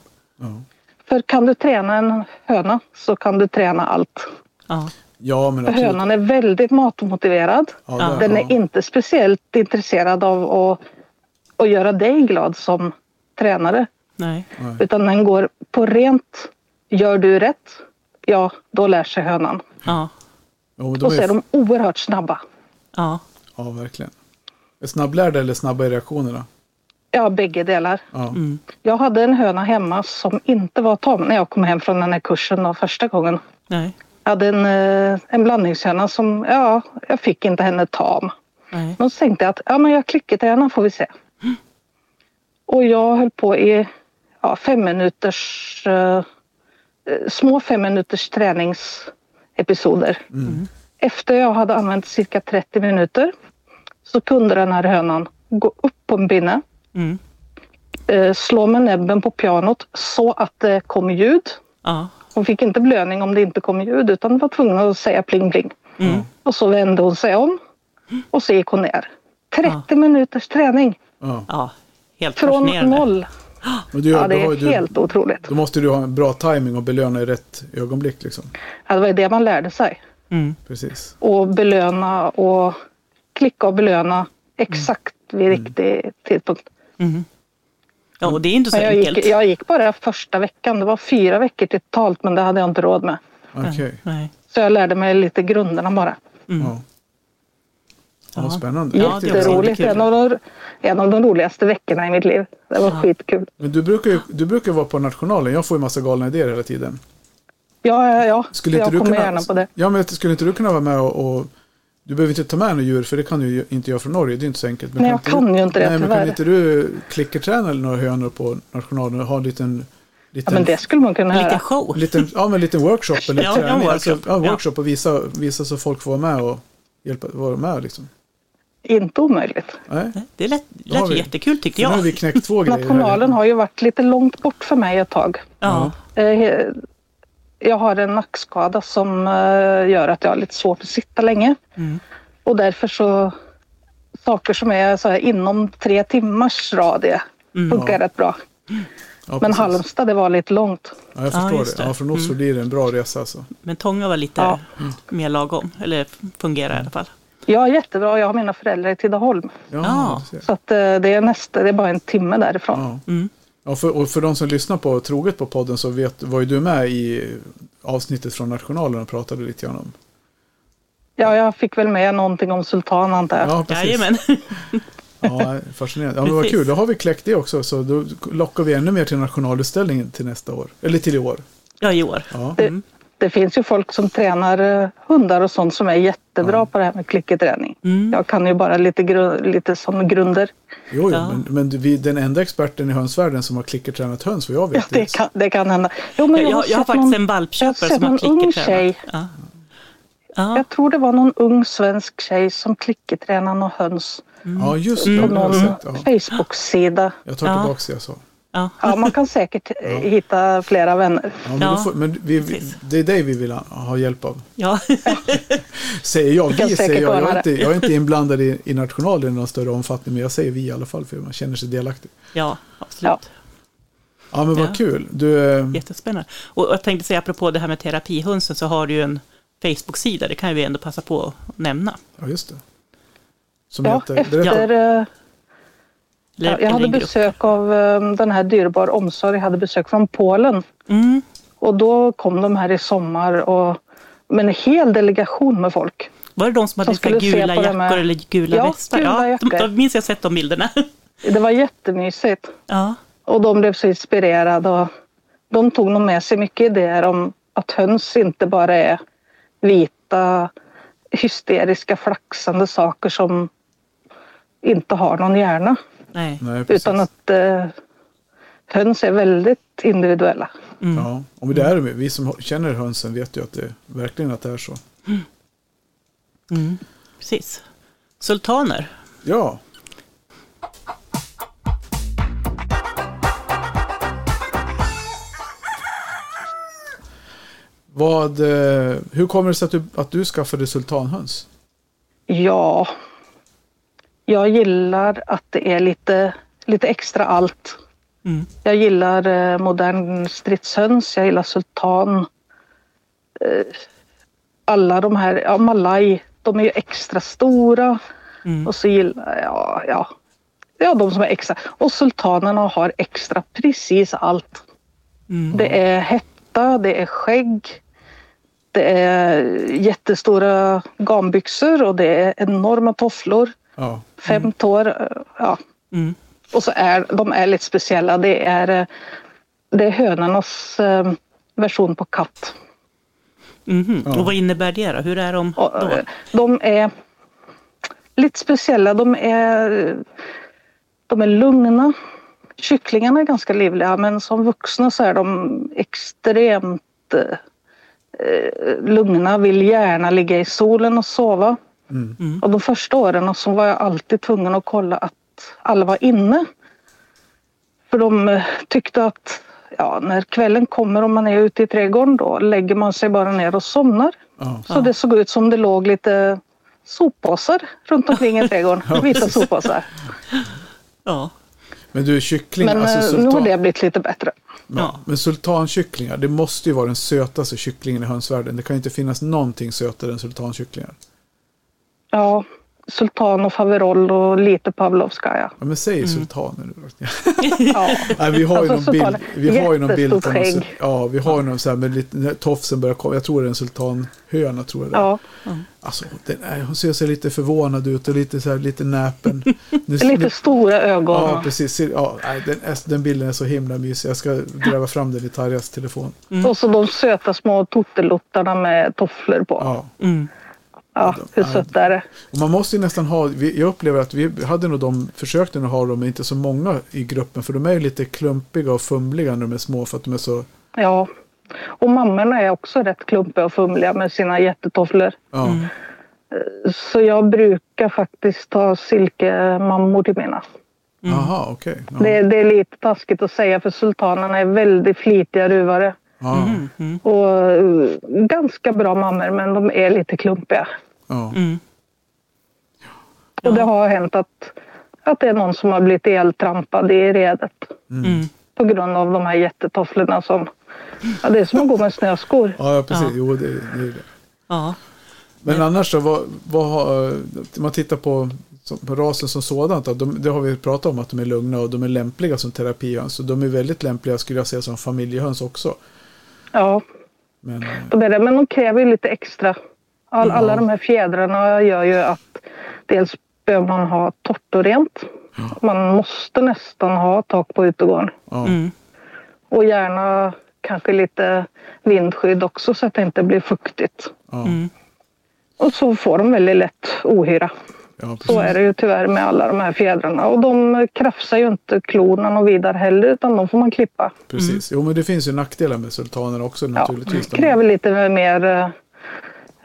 Ja. För kan du träna en höna så kan du träna allt. Ja. ja, men För absolut. hönan är väldigt matmotiverad. Ja, Ja. Den ja. är inte speciellt intresserad av att, att göra dig glad som tränare. Nej. Utan den går på rent, gör du rätt, ja då lär sig hönan. Ja. De Och så är, är de oerhört snabba. Ja. Ja, verkligen. Är snabblärda eller snabba i reaktionerna? Ja, bägge delar. Ja. Mm. Jag hade en höna hemma som inte var tam när jag kom hem från den här kursen då, första gången. Nej. Jag hade en, eh, en blandningshöna som, ja, jag fick inte henne tam. Nej. Men så tänkte jag att ja, men jag klickertränar får vi se. Och jag höll på i ja, fem minuters, eh, små fem minuters träningsepisoder. Efter jag hade använt cirka 30 minuter så kunde den här hönan gå upp på en pinne, Mm. eh, slå med näbben på pianot så att det kom ljud. Ja. Hon fick inte belöning om det inte kom ljud utan var tvungen att säga pling pling. Mm. Och så vände hon sig om och så gick hon ner. 30 minuters träning Ja. Ja. Helt från noll. Men du, Ja, det är du, helt otroligt. då måste du ha en bra timing och belöna i rätt ögonblick. Liksom. Ja, det var ju det man lärde sig. Mm. Precis. Och belöna och klicka och belöna exakt vid riktig tidpunkt. Mm. Ja, och det är inte så jag enkelt. gick, jag gick bara första veckan. Det var fyra veckor totalt men det hade jag inte råd med. Okej. Nej. Så jag lärde mig lite grunderna bara. Mm. Ja. Ja, Ja. spännande. Ja, det var Jätteroligt. En av, de, en av de roligaste veckorna i mitt liv. Det var skitkul. Men du brukar ju du brukar vara på nationalen. Jag får ju massa galna idéer hela tiden. Ja, ja, ja. Skulle jag inte du kommer kunna, gärna på det. Ja, men skulle inte du kunna vara med och, och du behöver inte ta med några djur för det kan du ju inte göra från Norge. Det är inte så enkelt. Nej, jag inte kan du, ju inte det, Nej, men kan inte du klickerträna några hönor på nationalen och ha en liten, Ja, liten, men det skulle man kunna En liten show. en liten, ja, men en liten workshop eller Ja, träning. en workshop. Alltså, ja, Ja. workshop och visa, visa så folk får vara med och hjälpa, vara med liksom. Inte omöjligt. Nej, Det lät, lät vi- jättekul tyckte för nu har jag. vi knäckt två grejer. Nationalen har ju varit lite långt bort för mig ett tag. Ja. Jag har en nackskada som eh, gör att jag har lite svårt att sitta länge. Mm. Och därför så saker som är så här inom tre timmars radie Mm. funkar rätt bra. Ja, Men. Halmstad det var lite långt. Ja, jag Ja, förstår just det. det. Ja, från Oslo Mm. blir det en bra resa alltså. Men Tånga var lite Ja. mer lagom. Eller fungerar i alla fall. Ja, jättebra. Jag har mina föräldrar i Tidaholm. Ja, ser. Så att, eh, det, är nästa, det är bara en timme därifrån. Ja. Mm. Ja, för, och för de som lyssnar på troget på podden så vet, var ju du med i avsnittet från Nationalen och pratade lite grann om. Ja, jag fick väl med någonting om Sultan antar jag. Ja, precis. Jajamän. Ja, fascinerande. Ja, men vad kul, då har vi kläckt det också. Så då lockar vi ännu mer till nationalutställningen till nästa år. Eller till i år. Ja, i år. Ja, Det, det finns ju folk som tränar eh, hundar och sånt som är jättebra på det här med klickerträning. Mm. Jag kan ju bara lite, gru- lite som grunder. jo, jo, Ja. men, men vi, den enda experten i hönsvärlden som har klickertränat höns, vad jag vet. Ja, det, kan, det kan hända. Jo, men Jag, jag, har sett faktiskt någon, en jag har valpköpare som har klickertränat. tjej. Ja. Ja. Jag tror det var någon ung svensk tjej som klickertränade någon höns Ja, just det. på har någon jag, ja. Facebook-sida. jag tar Ja. tillbaka det jag sa. Ja. Ja, man kan säkert eh, hitta flera vänner. Ja, men Ja, får, men vi, vi, det är dig vi vill ha, ha hjälp av. Ja. Säger jag, vi säger jag. Jag är, inte, jag är inte inblandad i, i nationalen i någon större omfattning, men jag säger vi i alla fall, för man känner sig delaktig. ja, absolut. Ja, men vad Ja. kul. Du, eh, Jättespännande. Och jag tänkte säga, apropå det här med terapihönsen, så har du ju en Facebook-sida. Det kan vi ändå passa på att nämna. ja, just det. Som Ja, heter, efter, Eller, jag hade besök av eh, den här Dyrbar omsorg. Jag hade besök från Polen. Mm. Och då kom de här i sommar och med en hel delegation med folk. Var det de som hade Som gula jackor med- eller gula Ja, västar? gula ja, de, de minns jag sett de bilderna. Det var jättemysigt. ja. Och de blev så inspirerade och de tog nog med sig mycket idéer om att höns inte bara är vita hysteriska flaxande saker som inte har någon hjärna. Nej. Nej. Utan att eh, höns är väldigt individuella. Ja, och det är, vi som känner hönsen vet ju att det verkligen att det är så. Mm. Precis. Sultaner. Ja, Vad, eh, hur kommer det sig att du, att du skaffade sultanhöns? Ja, jag gillar att det är lite, lite extra allt. Mm. Jag gillar eh, modern stridshöns, jag gillar sultan. Eh, alla de här, ja malaj, de är ju extra stora. Mm. Och så gillar jag, ja, ja de som är extra. Och sultanerna har extra precis allt. Mm. Det är hetta, det är skägg. Det är jättestora gambyxor och det är enorma tofflor. Ja, Fem tår. Ja. Mm. Och så är de är lite speciella. Det är, eh, det är hönornas eh, version på katt. Mhm. Ja. Och vad innebär det då? Hur är de då? eh, de är lite speciella. De är, de är lugna. Kycklingarna är ganska livliga men som vuxna så är de extremt eh, lugna. Vill gärna ligga i solen och sova. Mm. Och de första åren så var jag alltid tvungen att kolla att alla var inne. För de eh, tyckte att ja, när kvällen kommer och man är ute i trädgården då lägger man sig bara ner och somnar. ja. Så det såg ut som det låg lite soppåsar runt omkring i trädgården. Vita soppåsar. Ja. Men du, kyckling, Men alltså eh, nu sultan, har det blivit lite bättre. ja. men sultankycklingar, det måste ju vara den sötaste kycklingen i hönsvärlden. Det kan ju inte finnas någonting sötare än sultankycklingar. Ja, sultan och faverol och lite pavlovskaja. Ja, men säg Mm. sultaner nu. Ja. Nej, vi har ju Alltså, någon bild. Vi har ju någon bild. Ja, vi har ju någon så här med lite, när tofsen börjar komma. Jag tror det är en sultanhöna tror jag det. Ja, Alltså, den är, hon ser så lite förvånad ut och lite så här, lite näpen. Nu, lite stora ögon. Ja, precis. Ja, den, den bilden är så himla mysig. Jag ska gräva fram den i Tarjas telefon. Och så de söta små tottelottarna med tofflor på. Ja, Ja. Mm. hur sött är det? Och man måste ju nästan ha, jag upplever att vi hade nog de, försökte nog ha dem, men inte så många i gruppen. För de är ju lite klumpiga och fumliga när de är små för att de är så, Ja. Och mammorna är också rätt klumpiga och fumliga med sina jättetofflor. ja. Mm. Så jag brukar faktiskt ha silkemammor till mina. Jaha, okej. Ja. Det, det är lite taskigt att säga för sultanerna är väldigt flitiga ruvare. Mm. Mm. Och eh, ganska bra mammor men de är lite klumpiga. Ja. Mm. Och det har hänt att, att det är någon som har blivit eltrampad i redet. Mm. På grund av de här jättetofflorna som... Ja, det är som att gå med snöskor. Ja, ja, precis. Ja. Jo, det, det är det. Ja. Men annars då, vad, vad har, om man tittar på, på rasen som sådant, då, de, det har vi pratat om att de är lugna och de är lämpliga som terapihöns. Och de är väldigt lämpliga skulle jag säga som familjehöns också. Ja, Men, eh, de är det. Men de kräver ju lite extra. All, Ja. Alla de här fjädrarna gör ju att dels behöver man ha torrt och rent. Man måste nästan ha tak på utegården. ja, Mm. Och gärna kanske lite vindskydd också så att det inte blir fuktigt. ja, Mm. Och så får de väldigt lätt ohyra. Ja, Så är det ju tyvärr med alla de här fjädrarna. Och de krafsar ju inte klorna något vidare heller utan de får man klippa. precis. Jo, men det finns ju nackdelar med sultaner också Ja, naturligtvis. De- kräver lite mer eh,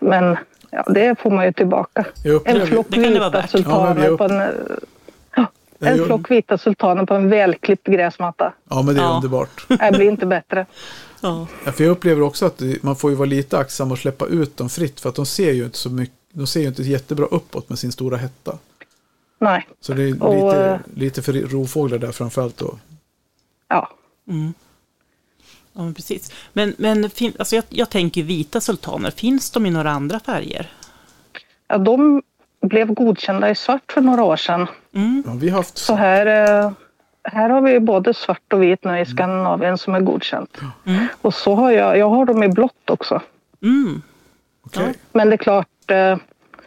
men ja, det får man ju tillbaka. En flock Det det vita värt. Ja, sultaner vi på en, ja, Ja, en flock vita sultaner på en välklippt gräsmatta. Ja, men det är Ja. underbart. Det blir inte bättre. Ja. Ja, för jag upplever också att det- man får ju vara lite aktsam och släppa ut dem fritt. För att de ser ju inte så mycket, de ser ju inte jättebra uppåt med sin stora hetta. Nej, Så det är Och, lite, eh, lite för rovfåglar där framförallt då. ja. Mm. Ja, men precis. Men, men fin, alltså jag, jag tänker vita sultaner, finns de i några andra färger? ja. De blev godkända i svart för några år sedan. Mm. Ja, vi har haft... Så här eh, här har vi både svart och vit nu i Skandinavien som är godkänt. Och så har jag, jag har dem i blått också. Mm. Okej. Men det är klart, eh,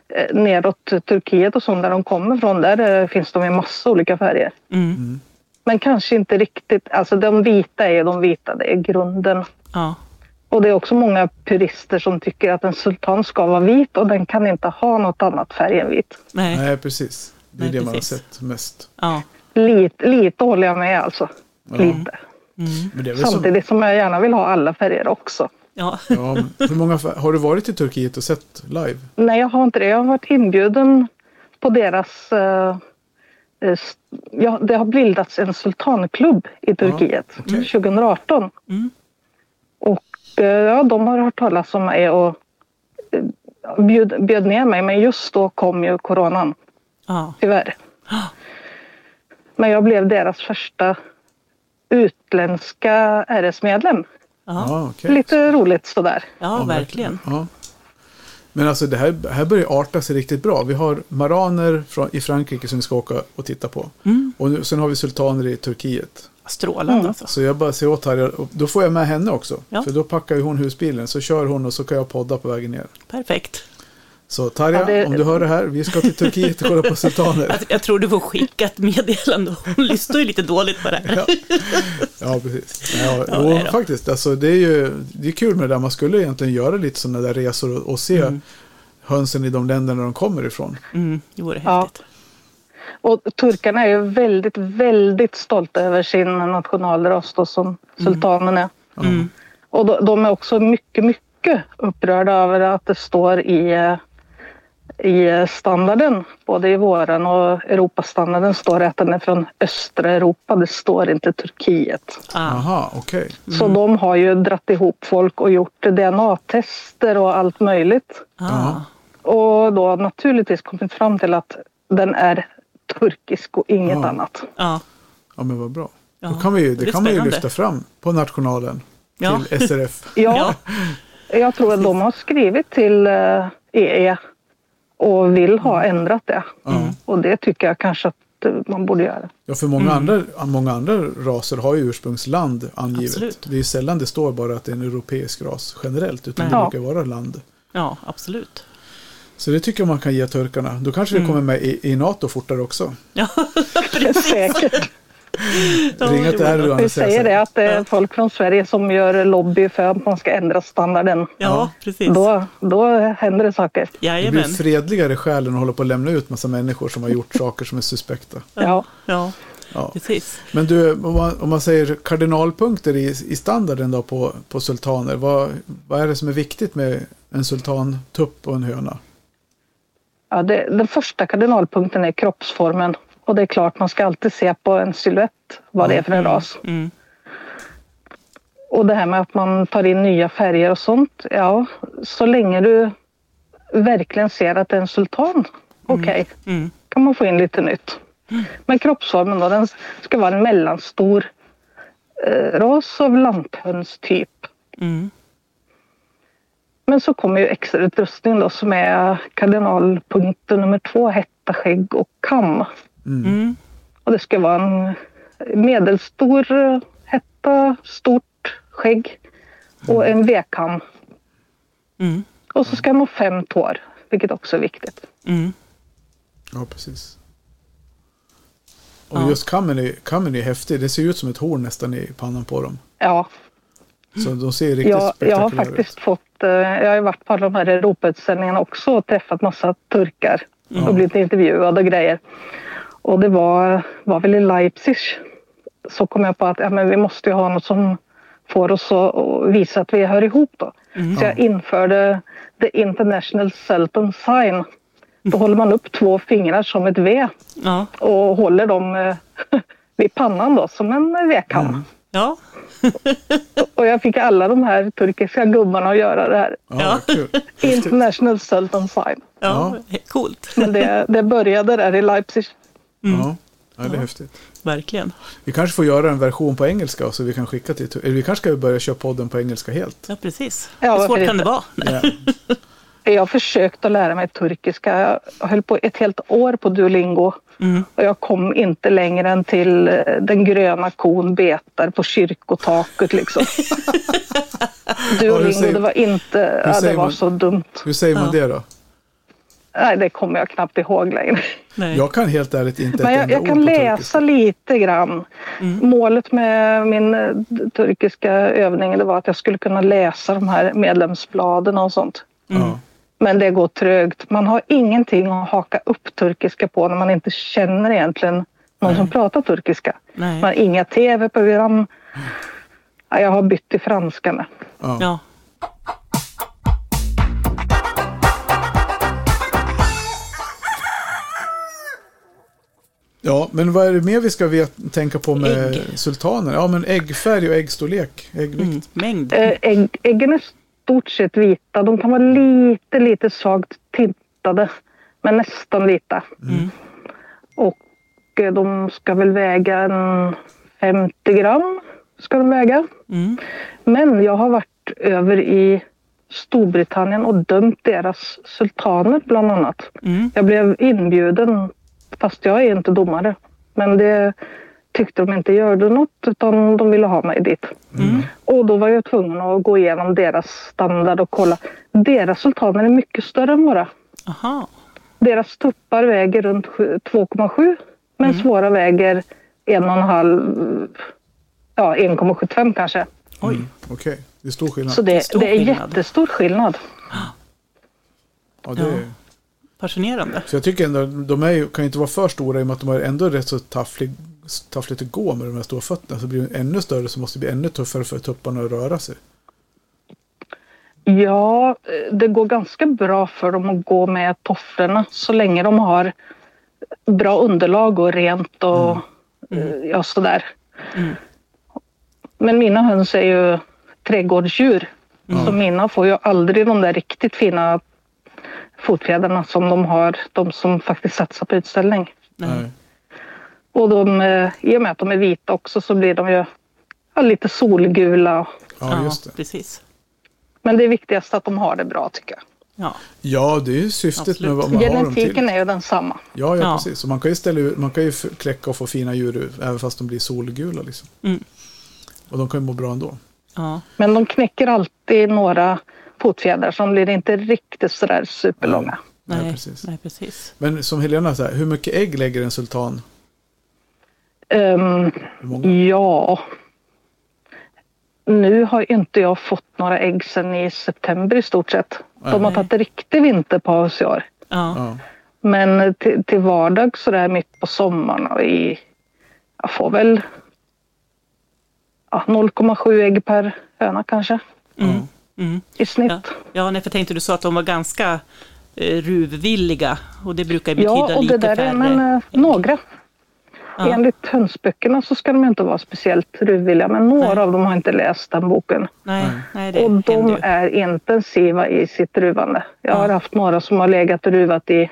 eh, neråt Turkiet och sånt där de kommer från, där eh, finns de i massa olika färger. Mm. Men kanske inte riktigt, alltså de vita är de vita, det är grunden. Ja. Och det är också många purister som tycker att en sultan ska vara vit och den kan inte ha något annat färg än vit. Nej. Nej, precis. Det är Nej, det man har sett mest. Ja. Lite, lite håller jag med alltså. Lite. Men det är väl som, Samtidigt som jag gärna vill ha alla färger också. Ja. ja, hur många, har du varit i Turkiet och sett live? Nej, jag har inte det. Jag har varit inbjuden på deras... eh, eh, ja, det har bildats en sultanklubb i Turkiet okej. 2018. Mm. Och eh, ja, de har hört talas om mig och eh, bjöd, bjöd ner mig. Men just då kom ju coronan, Ja. tyvärr. Men jag blev deras första utländska RS-medlem. Ja. Ja, okej. Lite roligt sådär. ja, verkligen. Ja. Men alltså det här, här börjar arta sig riktigt bra. Vi har maraner från, i Frankrike som vi ska åka och titta på. Mm. Och nu, sen har vi sultaner i Turkiet. Strålande alltså. Så jag bara säger åt och då får jag med henne också. Ja. För då packar ju hon husbilen, så kör hon och så kan jag podda på vägen ner. Perfekt. Så Tarja, Ja, det- om du hör det här, vi ska till Turkiet och kolla på sultaner. Jag, jag tror du får skicka ett meddelande. Hon lyssnar ju lite dåligt på det här. Ja, ja precis. Ja, Ja, då. faktiskt. Alltså, det är ju det är kul med det där. Man skulle egentligen göra lite sådana där resor och, och se hönsen i de länderna de kommer ifrån. Mm, det vore Ja. häftigt. Och turkarna är ju väldigt, väldigt stolta över sin nationalras då, som sultanen är. Mm. Och de, de är också mycket, mycket upprörda över att det står i, eh, i standarden, både i våran och Europastandarden står det att den är från östra Europa, det står inte Turkiet. Ah, Aha, okej. Så de har ju dratt ihop folk och gjort DNA-tester och allt möjligt. ah. Och då naturligtvis kommit fram till att den är turkisk och inget Ja. annat. Ja. Ja, men vad bra. Då kan vi ju, det det kan man ju lyfta fram på nationalen Ja. till SRF. Ja, jag tror att de har skrivit till eh, EE och vill ha ändrat det. Och det tycker jag kanske att eh, man borde göra. Ja, för många, andra, många andra raser har ju ursprungsland angivet. Absolut. Det är ju sällan det står bara att det är en europeisk ras generellt, utan Nej. det Ja. brukar vara land. ja, absolut. Så det tycker jag man kan ge turkarna. Då kanske Mm. det kommer med i, i NATO fortare också. Ja, Säkert. Det till vore- Erdogan Vi och säger det att det är folk från Sverige som gör lobby för att man ska ändra standarden. Ja, precis. Då, då händer det saker. Det blir Jajamän. fredligare skäl än att hålla på att lämna ut massa människor som har gjort saker som är suspekta. Ja. Ja, Ja. precis. Men du, om man, om man säger kardinalpunkter i, i standarden då på, på sultaner, vad, vad är det som är viktigt med en sultantupp och en höna? Ja, det, den första kardinalpunkten är kroppsformen. Och det är klart, man ska alltid se på en silhuett vad det är för en ras. Mm. Och det här med att man tar in nya färger och sånt. Ja, så länge du verkligen ser att det är en sultan, okej, Mm. kan man få in lite nytt. Men kroppsformen då, den ska vara en mellanstor eh, ras av lanthöns typ. Mm. Men så kommer ju extrautrustning då som är kardinalpunkten nummer två, hetta, skägg och kam. Mm. Och det ska vara en medelstor eh, hetta, stort skägg och en V-kam. Mm. Och så ska den ha fem tår, vilket också är viktigt. Mm. Ja, precis. Och Ja. just kammen är, kammen är häftig. Det ser ut som ett horn nästan i pannan på dem. Ja, Så de ser riktigt jag, jag har spektakulära faktiskt fått, eh, jag har ju varit på alla de här Europautställningarna också och träffat massa turkar och blivit intervjuad och grejer. Och det var, var väl i Leipzig så kom jag på att ja, men vi måste ju ha något som får oss att visa att vi hör ihop då. Så jag införde the International Sultan Sign. Då håller man upp två fingrar som ett V Ja. och håller dem eh, vid pannan då som en V-kam. Ja. Och jag fick alla de här turkiska gubbarna att göra det här. Ja. International Sultan Sign. Ja. Coolt. Men det, det började där i Leipzig. Ja. ja, det är häftigt. Verkligen. Vi kanske får göra en version på engelska så vi kan skicka till... Eller vi kanske ska börja köra podden på engelska helt. Ja, precis. Ja, Hur svårt kan det vara? Ja. Jag har försökt att lära mig turkiska. Jag höll på ett helt år på Duolingo. Mm. Och jag kom inte längre än till eh, den gröna kon betar på kyrkotaket liksom. Duolingo, säger- det var inte... Ja, det var man- så dumt. Hur säger man Ja. det då? Nej, det kommer jag knappt ihåg längre. Nej. Jag kan helt ärligt inte Men ett jag, jag kan läsa lite grann. Mm. Målet med min eh, turkiska övning det var att jag skulle kunna läsa de här medlemsbladen och sånt. Ja. Men det går trögt. Man har ingenting att haka upp turkiska på när man inte känner egentligen någon som pratar turkiska. Nej. Man har inga tv-program. Ja, Jag har bytt till franska med. Ja. Ja. men vad är det mer vi ska vet, tänka på med Ägg. sultaner? Ja, men äggfärg och äggstorlek. Äggvikt. Mm. Mängd. Eh, Ägg, äggen är stort sett vita. De kan vara lite, lite svagt tintade. Men nästan vita. Mm. Och eh, de ska väl väga en 50 gram. Ska de väga. Mm. Men jag har varit över i Storbritannien och dömt deras sultaner bland annat. Mm. Jag blev inbjuden, fast jag är inte domare. Men det tyckte de inte gjorde något, utan de ville ha mig dit. Mm. Och då var jag tvungen att gå igenom deras standard och kolla. Deras sultaner är mycket större än våra. Aha. Deras tuppar väger runt sju- 2,7 men svåra väger 1,5, ja 1,75 kanske. Oj. Mm. Okej, det är stor skillnad. Så det, Stor det är skillnad. jättestor skillnad. ja, det är... Fascinerande. Så jag tycker ändå, de är ju, kan ju inte vara för stora i och med att de har ändå rätt så tafflig, taffligt att gå med de här stora fötterna. Så blir de ännu större så måste det bli ännu tuffare för tupparna att röra sig. Ja, det går ganska bra för dem att gå med tofflorna så länge de har bra underlag och rent och eh, ja, sådär. Mm. Men mina höns är ju trädgårdsdjur. Så mina får ju aldrig de där riktigt fina fotfjädrarna som de har, de som faktiskt satsar på utställning. Nej. Och de, eh, i och med att de är vita också så blir de ju ja, lite solgula. Ja, just det. precis. Men det är viktigast att de har det bra tycker jag. Ja. Ja, det är ju syftet Absolut. med vad man har dem till. Genetiken är ju densamma. Ja, ja, Ja. precis. Så man kan ju, ställa man kan ju kläcka och få fina djur ur, även fast de blir solgula. Liksom. Mm. Och de kan ju må bra ändå. ja. Men de knäcker alltid några fotfjädrar som blir inte riktigt sådär superlånga. Nej, Nej, precis. Nej, precis. Men som Helena säger, hur mycket ägg lägger en sultan? Många? ja. Nu har inte jag fått några ägg sedan i september i stort sett. De har tagit riktig vinterpaus i år. Ja. Ja. Men till, till vardag sådär mitt på sommaren och i... Jag får väl ja, 0,7 ägg per höna kanske Mm. Mm. i snitt. Ja. ja, nej, för tänkte du sa att de var ganska eh, ruvvilliga och det brukar betyda Ja, och lite det där färre. är men, eh, några. Ja. Enligt hönsböckerna så ska de inte vara speciellt ruvvilliga, men några Nej. av dem har inte läst den boken. Nej, nej, det Och de är intensiva i sitt ruvande. Jag har Ja. haft några som har legat och ruvat i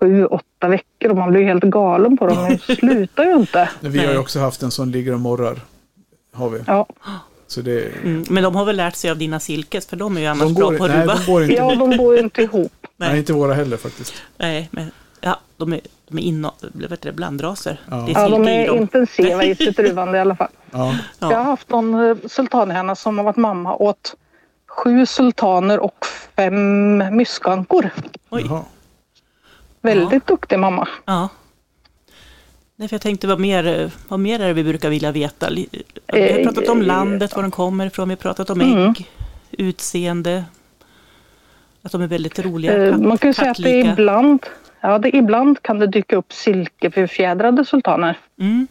sju, åtta veckor och man blir helt galen på dem. De slutar ju inte. Vi har ju också haft en som ligger och morrar. Har vi. Ja, det, Mm. Men de har väl lärt sig av dina silkes, för de är ju annars de, bra går, på nej, ruva. de går inte. ja de bor ju inte ihop. Nej. Nej. inte våra heller faktiskt. Nej, men ja, de är, de är inna, vad heter det, blandraser. Ja. Det är Ja, de är dem. intensiva i sitt ruvande i alla fall. Ja. Jag har haft någon eh, sultanhöna som har varit mamma åt sju sultaner och fem myskankor. Oj, Jaha. Väldigt duktig mamma. ja. Nej, för jag tänkte vad mer, eh, vad mer är det vi brukar vilja veta? Vi har Eh, pratat om landet, var den kommer ifrån, vi har pratat om Mm. ägg, utseende, att de är väldigt roliga. Eh, katt- Man kan ju säga att det ibland, ja, det ibland kan det dyka upp silkefjädrade sultaner. Mm,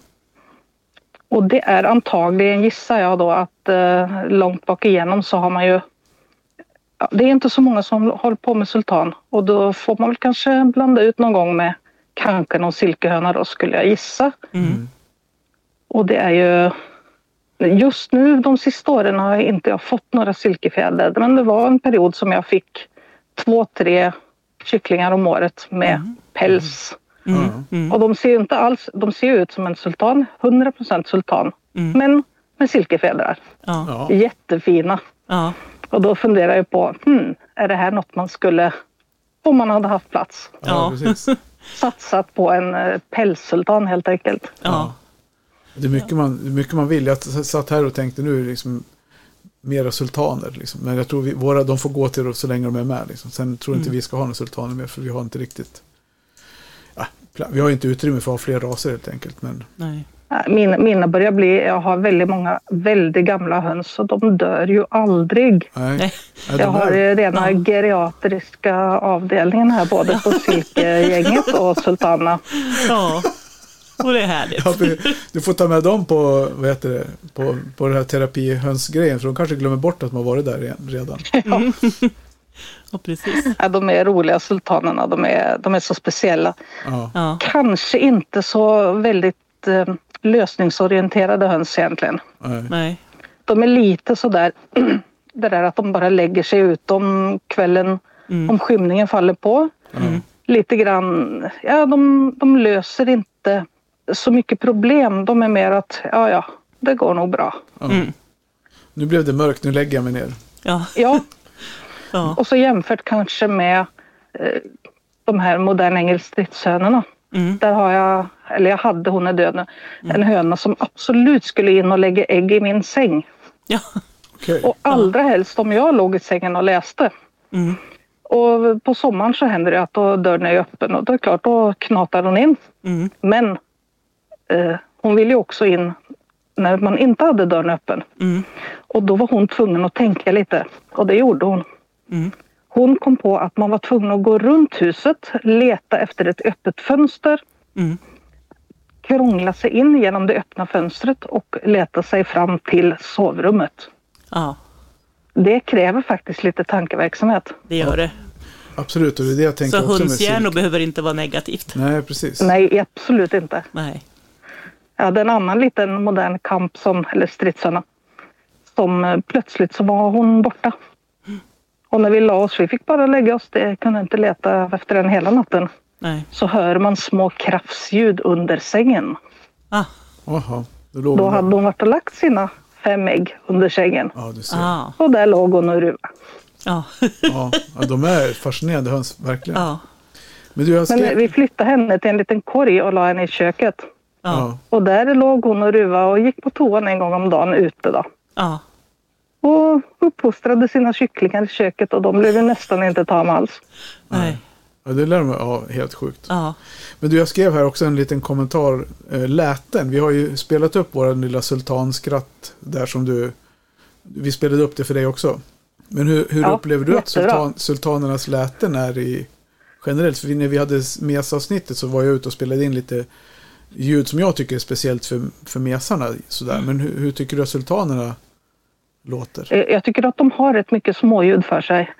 Och det är antagligen, gissar jag då, att eh, långt bak igenom så har man ju... Ja, det är inte så många som håller på med sultan och då får man väl kanske blanda ut någon gång med kanske någon silkehöna då skulle jag gissa. mm, Och det är ju... Just nu de sista åren har jag inte jag fått några silkefjädrar men det var en period som jag fick två, tre kycklingar om året med päls. mm, mm, Och de ser ju inte alls, de ser ju ut som en sultan, 100% sultan. Mm. Men med silkefjädrar. ja. Jättefina. ja, Och då funderar jag på, hmm, är det här något man skulle, om man hade haft plats, Ja, Ja. precis. satsat på en eh, pälssultan helt enkelt? Ja. Det är mycket man, mycket man vill. Jag satt här och tänkte nu liksom mera sultaner. Liksom. Men jag tror vi, våra, de får gå till det så länge de är med. Liksom. Sen tror jag inte vi ska ha några sultaner mer för vi har inte riktigt... Ja, vi har inte utrymme för att ha fler raser helt enkelt. Men Nej. Mina, mina börjar bli, jag har väldigt många väldigt gamla höns och de dör ju aldrig. nej. Jag har ju rena Ja. geriatriska avdelningen här både på silkegänget och sultanerna. Ja. Och det är härligt. ja, du får ta med dem på, vad heter det, på, på den här terapihönsgrejen. För de kanske glömmer bort att har varit där redan. Ja, precis. Ja, de är roliga sultanerna, de är, de är så speciella. Ja, Ja. Kanske inte så väldigt eh, lösningsorienterade höns egentligen. nej. De är lite sådär, det där att de bara lägger sig ut om kvällen, om skymningen faller på. Lite grann, ja de, de löser inte så mycket problem. De är mer att, ja ja, det går nog bra. Mm. Nu blev det mörkt, nu lägger jag mig ner. Ja. Ja, Ja. och så jämfört kanske med eh, de här moderna engelskstridshönorna. Mm. Där har jag, eller jag hade, hon är död nu, en höna som absolut skulle in och lägga ägg i min säng. Ja. Okej. Och allra helst om jag låg i sängen och läste. Mm. Och på sommaren så händer det att då dörren är öppen och då är det klart, då knatar hon in. Mm. Men eh, hon ville ju också in när man inte hade dörren öppen. Mm. Och då var hon tvungen att tänka lite och det gjorde hon. Mm. Hon kom på att man var tvungen att gå runt huset, leta efter ett öppet fönster, Mm. Krångla sig in genom det öppna fönstret och leta sig fram till sovrummet. Ja, Det kräver faktiskt lite tankeverksamhet. det gör det. Absolut, och det är det jag tänker Så också med hundshjärnor behöver inte vara negativt. Nej, precis. Nej, absolut inte. Nej. Jag hade en annan liten modern kamp, som, eller stridshöna, som eh, plötsligt så var hon borta. Och när vi la oss, vi fick bara lägga oss, det kunde inte leta efter den hela natten. Nej. Så hör man små krafsljud under sängen. Ah. Jaha, då hade hon varit och lagt sina fem ägg under sängen. Ja, du ser. Ah. Och där låg hon och ruvade. Ja. Ja, de är fascinerande höns, verkligen. Ja. Men du, jag Men skrev... vi flyttade henne till en liten korg och la henne i köket. Ja. Och där låg hon och ruvade och gick på toan en gång om dagen ute då. Ja. Och uppfostrade sina kycklingar i köket och de blev nästan inte tama alls. Nej. Ja, det lär mig, ja, helt sjukt. Ja. Men du, jag skrev här också en liten kommentar. Eh, läten, vi har ju spelat upp vår lilla sultanskratt där som du... Vi spelade upp det för dig också. Men hur, hur Ja, upplever du att sultan, sultanernas läten är i... Generellt, för när vi hade mesavsnittet så var jag ute och spelade in lite ljud som jag tycker är speciellt för, för mesarna. Sådär. Men hur, hur tycker du att sultanerna låter? Eh, Jag tycker att de har rätt mycket småljud för sig.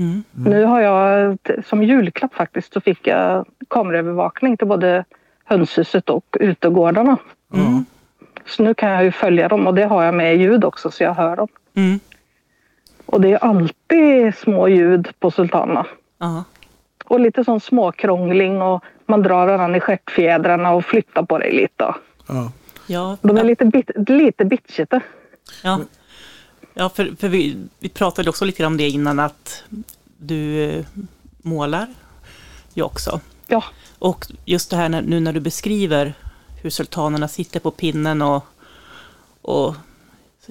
Mm. Nu har jag som julklapp faktiskt så fick jag kameraövervakning till både hönshuset och utegårdarna. Ja. Så nu kan jag ju följa dem och det har jag med ljud också så jag hör dem. Mm. Och det är alltid små ljud på sultanerna. Ja. Och lite sån småkrångling och man drar varandra i stjärtfjädrarna och flyttar på dig lite. Ja. Ja. De är lite, bit, lite bitchete. Ja, ja för, för vi, vi pratade också lite grann om det innan att du eh, målar ju också. Ja, Och just det här när, nu när du beskriver hur sultanerna sitter på pinnen och, och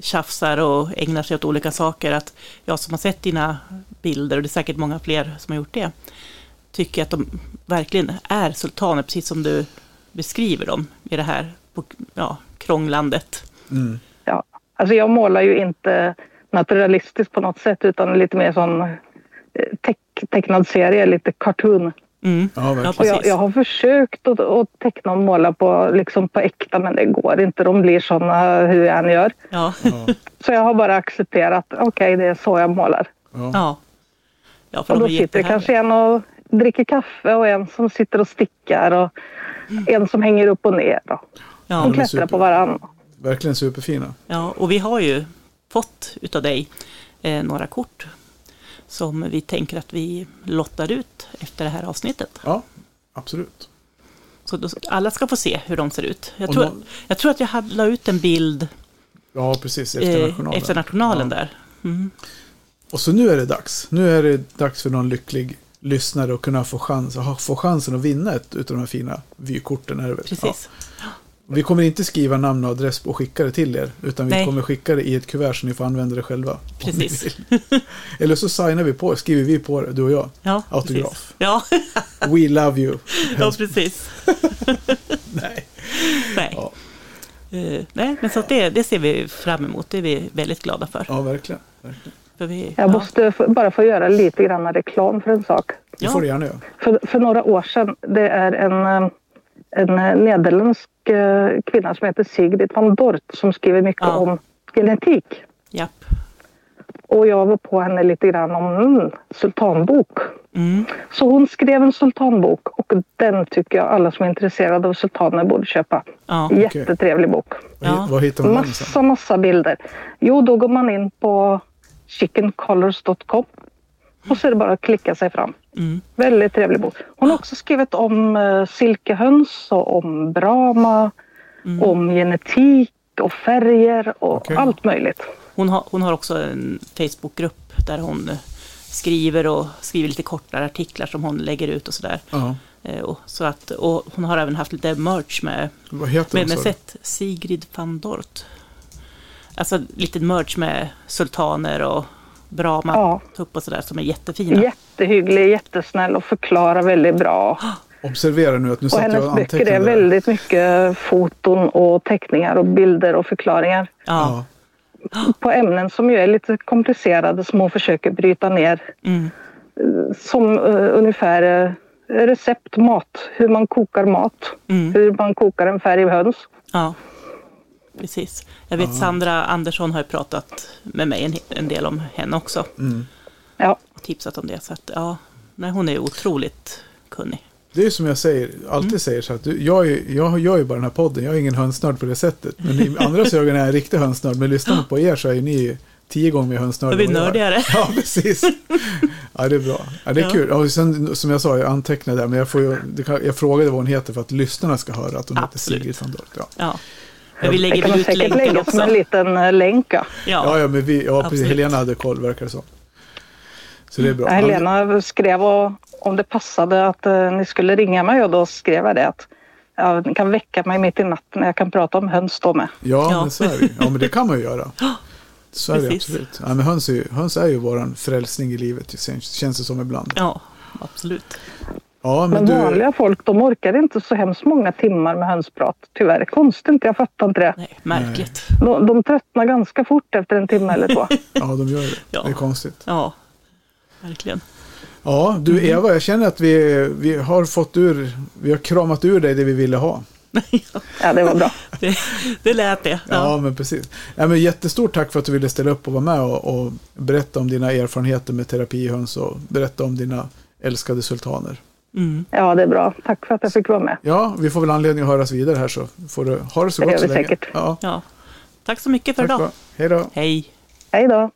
tjafsar och ägnar sig åt olika saker. Att jag som har sett dina bilder, och det är säkert många fler som har gjort det, tycker att de verkligen är sultaner, precis som du beskriver dem i det här på, ja, krånglandet. Mm. Alltså jag målar ju inte naturalistiskt på något sätt utan lite mer som eh, teck, tecknad serie, lite cartoon. Mm. Ja, Och jag, precis. jag har försökt att, att teckna och måla på, liksom på äkta men det går inte. De blir såna hur jag än gör. Ja. Så jag har bara accepterat, okej det är så jag målar. Ja. Ja. Och de då är sitter det kanske en och dricker kaffe och en som sitter och stickar och en som hänger upp och ner. Och Ja, de de klättrar på varandra. Verkligen superfina. ja, och vi har ju fått utav dig eh, några kort som vi tänker att vi lottar ut efter det här avsnittet. Ja, absolut. Så då, alla ska få se hur de ser ut. Jag tror, någon- jag tror att jag hade, la ut en bild Ja, precis. Efter eh, nationalen. efter nationalen ja. där. Mm. och så nu är det dags. Nu är det dags för någon lycklig lyssnare att kunna få, chans, ha- få chansen att vinna ett utav de här fina vykorten. Är det väl? Precis. Ja. Vi kommer inte skriva namn och adress och skicka det till er. Utan vi Nej. kommer skicka det i ett kuvert så ni får använda det själva. Precis. Eller så signar vi på, skriver vi på det, du och jag. Ja, Autograf. Precis. Ja, We love you. ja, precis. Nej. Nej. Ja. Eh, nej, men så att det, det ser vi fram emot. Det är vi väldigt glada för. ja, verkligen. verkligen. för vi, Jag ja, måste f- bara få göra lite grann reklam för en sak. Det Ja. får du gärna göra. För, för några år sedan, det är en, eh, en eh, nederländsk eh, kvinna som heter Sigrid van Dort som skriver mycket Ja. om genetik. japp. Och jag var på henne lite grann om mm, sultanbok. Mm. Så hon skrev en sultanbok och den tycker jag alla som är intresserade av sultaner borde köpa. Ja. Jättetrevlig bok. Ja. vad hittar man? Massa, massa bilder. Jo, då går man in på chickencolors.com och så är det bara att klicka sig fram. Mm. Väldigt trevlig bok. Hon har också skrivit om eh, silkehöns och om Brahma, Mm. om genetik och färger och Okej. allt möjligt. Hon, har, hon har också en Facebookgrupp där hon eh, skriver och skriver lite kortare artiklar som hon lägger ut och sådär. Ja. Eh, Och, så att, och hon har även haft lite merch med, Vad heter med, den? med sett Sigrid van Dort. Alltså lite merch med sultaner och Brahma Ja. tupp och sådär som är jättefina. Jättehygglig, jättesnäll och förklarar väldigt bra. Observera nu att nu Och satt jag hennes och böcker är väldigt mycket foton och teckningar och bilder och förklaringar Ja. På ämnen som ju är lite komplicerade som hon försöker bryta ner. Mm. Som eh, ungefär eh, recept mat, hur man kokar mat, Mm. hur man kokar en färghöns. ja. Precis. Jag vet Sandra Andersson har ju pratat med mig en, en del om henne också. Mm. Ja, Och tipsat om det. Så att, ja, nej, hon är otroligt kunnig. Det är som jag säger, alltid Mm. säger så att du, jag, är, jag gör ju bara den här podden, jag är ingen hönsnörd på det sättet. Men i andras ögon är jag en riktig hönsnörd, men lyssnar man på er så är ni tio gånger mer är vi jag nördigare. Ja, precis. Ja, det är bra. Ja, det är Ja. kul. Och sen, som jag sa, jag antecknade där, men jag, får ju, jag frågade vad hon heter för att lyssnarna ska höra att hon Absolut. heter Sigrid van Dort. Ja. Ja. Men vi lägger väl ut länken lägga som också. en liten eh, länk. Ja. Ja, Ja, men vi, ja, precis. Absolut. Helena hade koll, verkar det som. Så det är bra. Ja, Helena skrev och, om det passade att eh, ni skulle ringa mig och då skrev jag det att ja, ni kan väcka mig mitt i natten. Jag kan prata om höns då med. Ja, Ja. men så är det. Ja, men det kan man ju göra. Så är det absolut. Ja, men höns är ju, höns är ju våran frälsning i livet, det känns känns det som ibland. ja, absolut. Ja, men Men du, vanliga folk de orkar inte så hemskt många timmar med hönsprat. Tyvärr. Konstigt, jag fattar inte det. Nej, märkligt. De, de tröttnar ganska fort efter en timme eller två. ja, de gör det. Ja. Det är konstigt. Ja, verkligen. Ja, du Eva, jag känner att vi, vi har fått ur, vi har kramat ur dig det vi ville ha. Ja, det var bra. Det, det lät det. Ja, Ja. men precis. Ja, men jättestort tack för att du ville ställa upp och vara med och, och berätta om dina erfarenheter med terapihöns och berätta om dina älskade sultaner. Mm. Ja, det är bra. Tack för att jag fick vara med. Ja, vi får väl anledning att höras vidare här så får du ha det så Det gott gör så vi länge. säkert. Ja, ja. Tack så mycket för tack idag. Hej då. Hej. Hej då.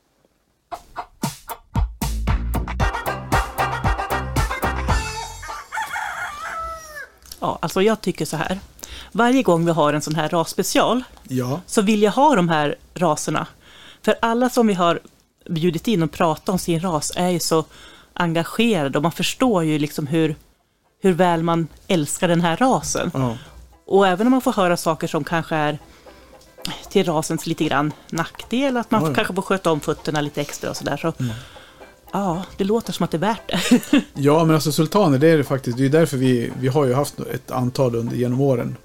Ja, alltså jag tycker så här. Varje gång vi har en sån här rasspecial Ja, så vill jag ha de här raserna. För alla som vi har bjudit in och pratat om sin ras är ju så engagerade och man förstår ju liksom hur, hur väl man älskar den här rasen. ja. Och även om man får höra saker som kanske är till rasens lite grann nackdel, att man ja. kanske får sköta om fötterna lite extra och sådär. Så, Mm. Ja, det låter som att det är värt det. ja, men alltså sultaner, det är det faktiskt. Det är därför vi, vi har ju haft ett antal under genom åren.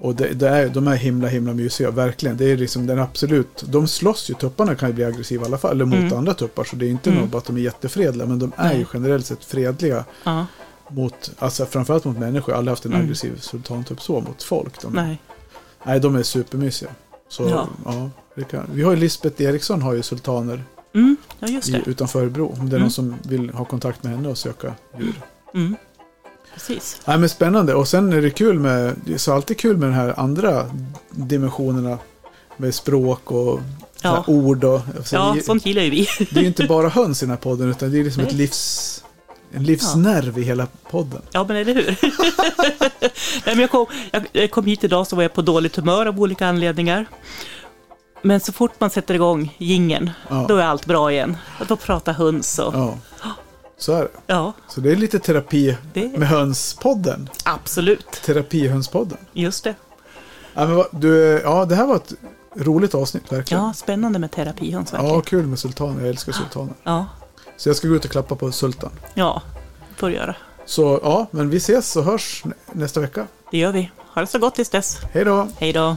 Och det, det är, de är himla, himla mysiga, verkligen. Det är liksom den absolut, de slåss ju, tupparna kan ju bli aggressiva i alla fall, eller mot Mm. andra tuppar. Så det är inte Mm. något bara att de är jättefredliga, men de är ju generellt sett fredliga Ja, mot, alltså framförallt mot människor. Jag har aldrig haft en Mm. aggressiv sultantupp så mot folk. De, nej. nej. de är supermysiga. Så, ja. Ja. det kan, vi har ju Lisbeth Eriksson har ju sultaner Mm, ja, i, utanför Örebro. Om det är Mm. någon som vill ha kontakt med henne och söka djur. Mm. Precis. Nej men spännande och sen är det kul med, det är så alltid kul med de här andra dimensionerna med språk och Ja. ord och alltså, Ja, det, sånt gillar ju vi. det är ju inte bara höns i den här podden utan det är liksom ett Nej. livs, en livsnerv i hela podden. Ja, men eller hur? Nej, men jag, kom, jag, kom hit idag så var jag på dåligt humör av olika anledningar. Men så fort man sätter igång gingen, Ja. då är allt bra igen. Att få prata höns och... Ja, Ja, så är det. Så det är lite terapi Det- med hönspodden. absolut. Terapihönspodden. Just det. Ja, men du, ja, det här var ett roligt avsnitt verkligen. Ja, spännande med terapihöns verkligen. Ja, kul med sultaner. Jag älskar sultaner. Ja, Så jag ska gå ut och klappa på sultan. ja, får du göra. Så ja, men vi ses och hörs nä- nästa vecka. Det gör vi. Ha det så gott tills dess. Hej då! Hej då.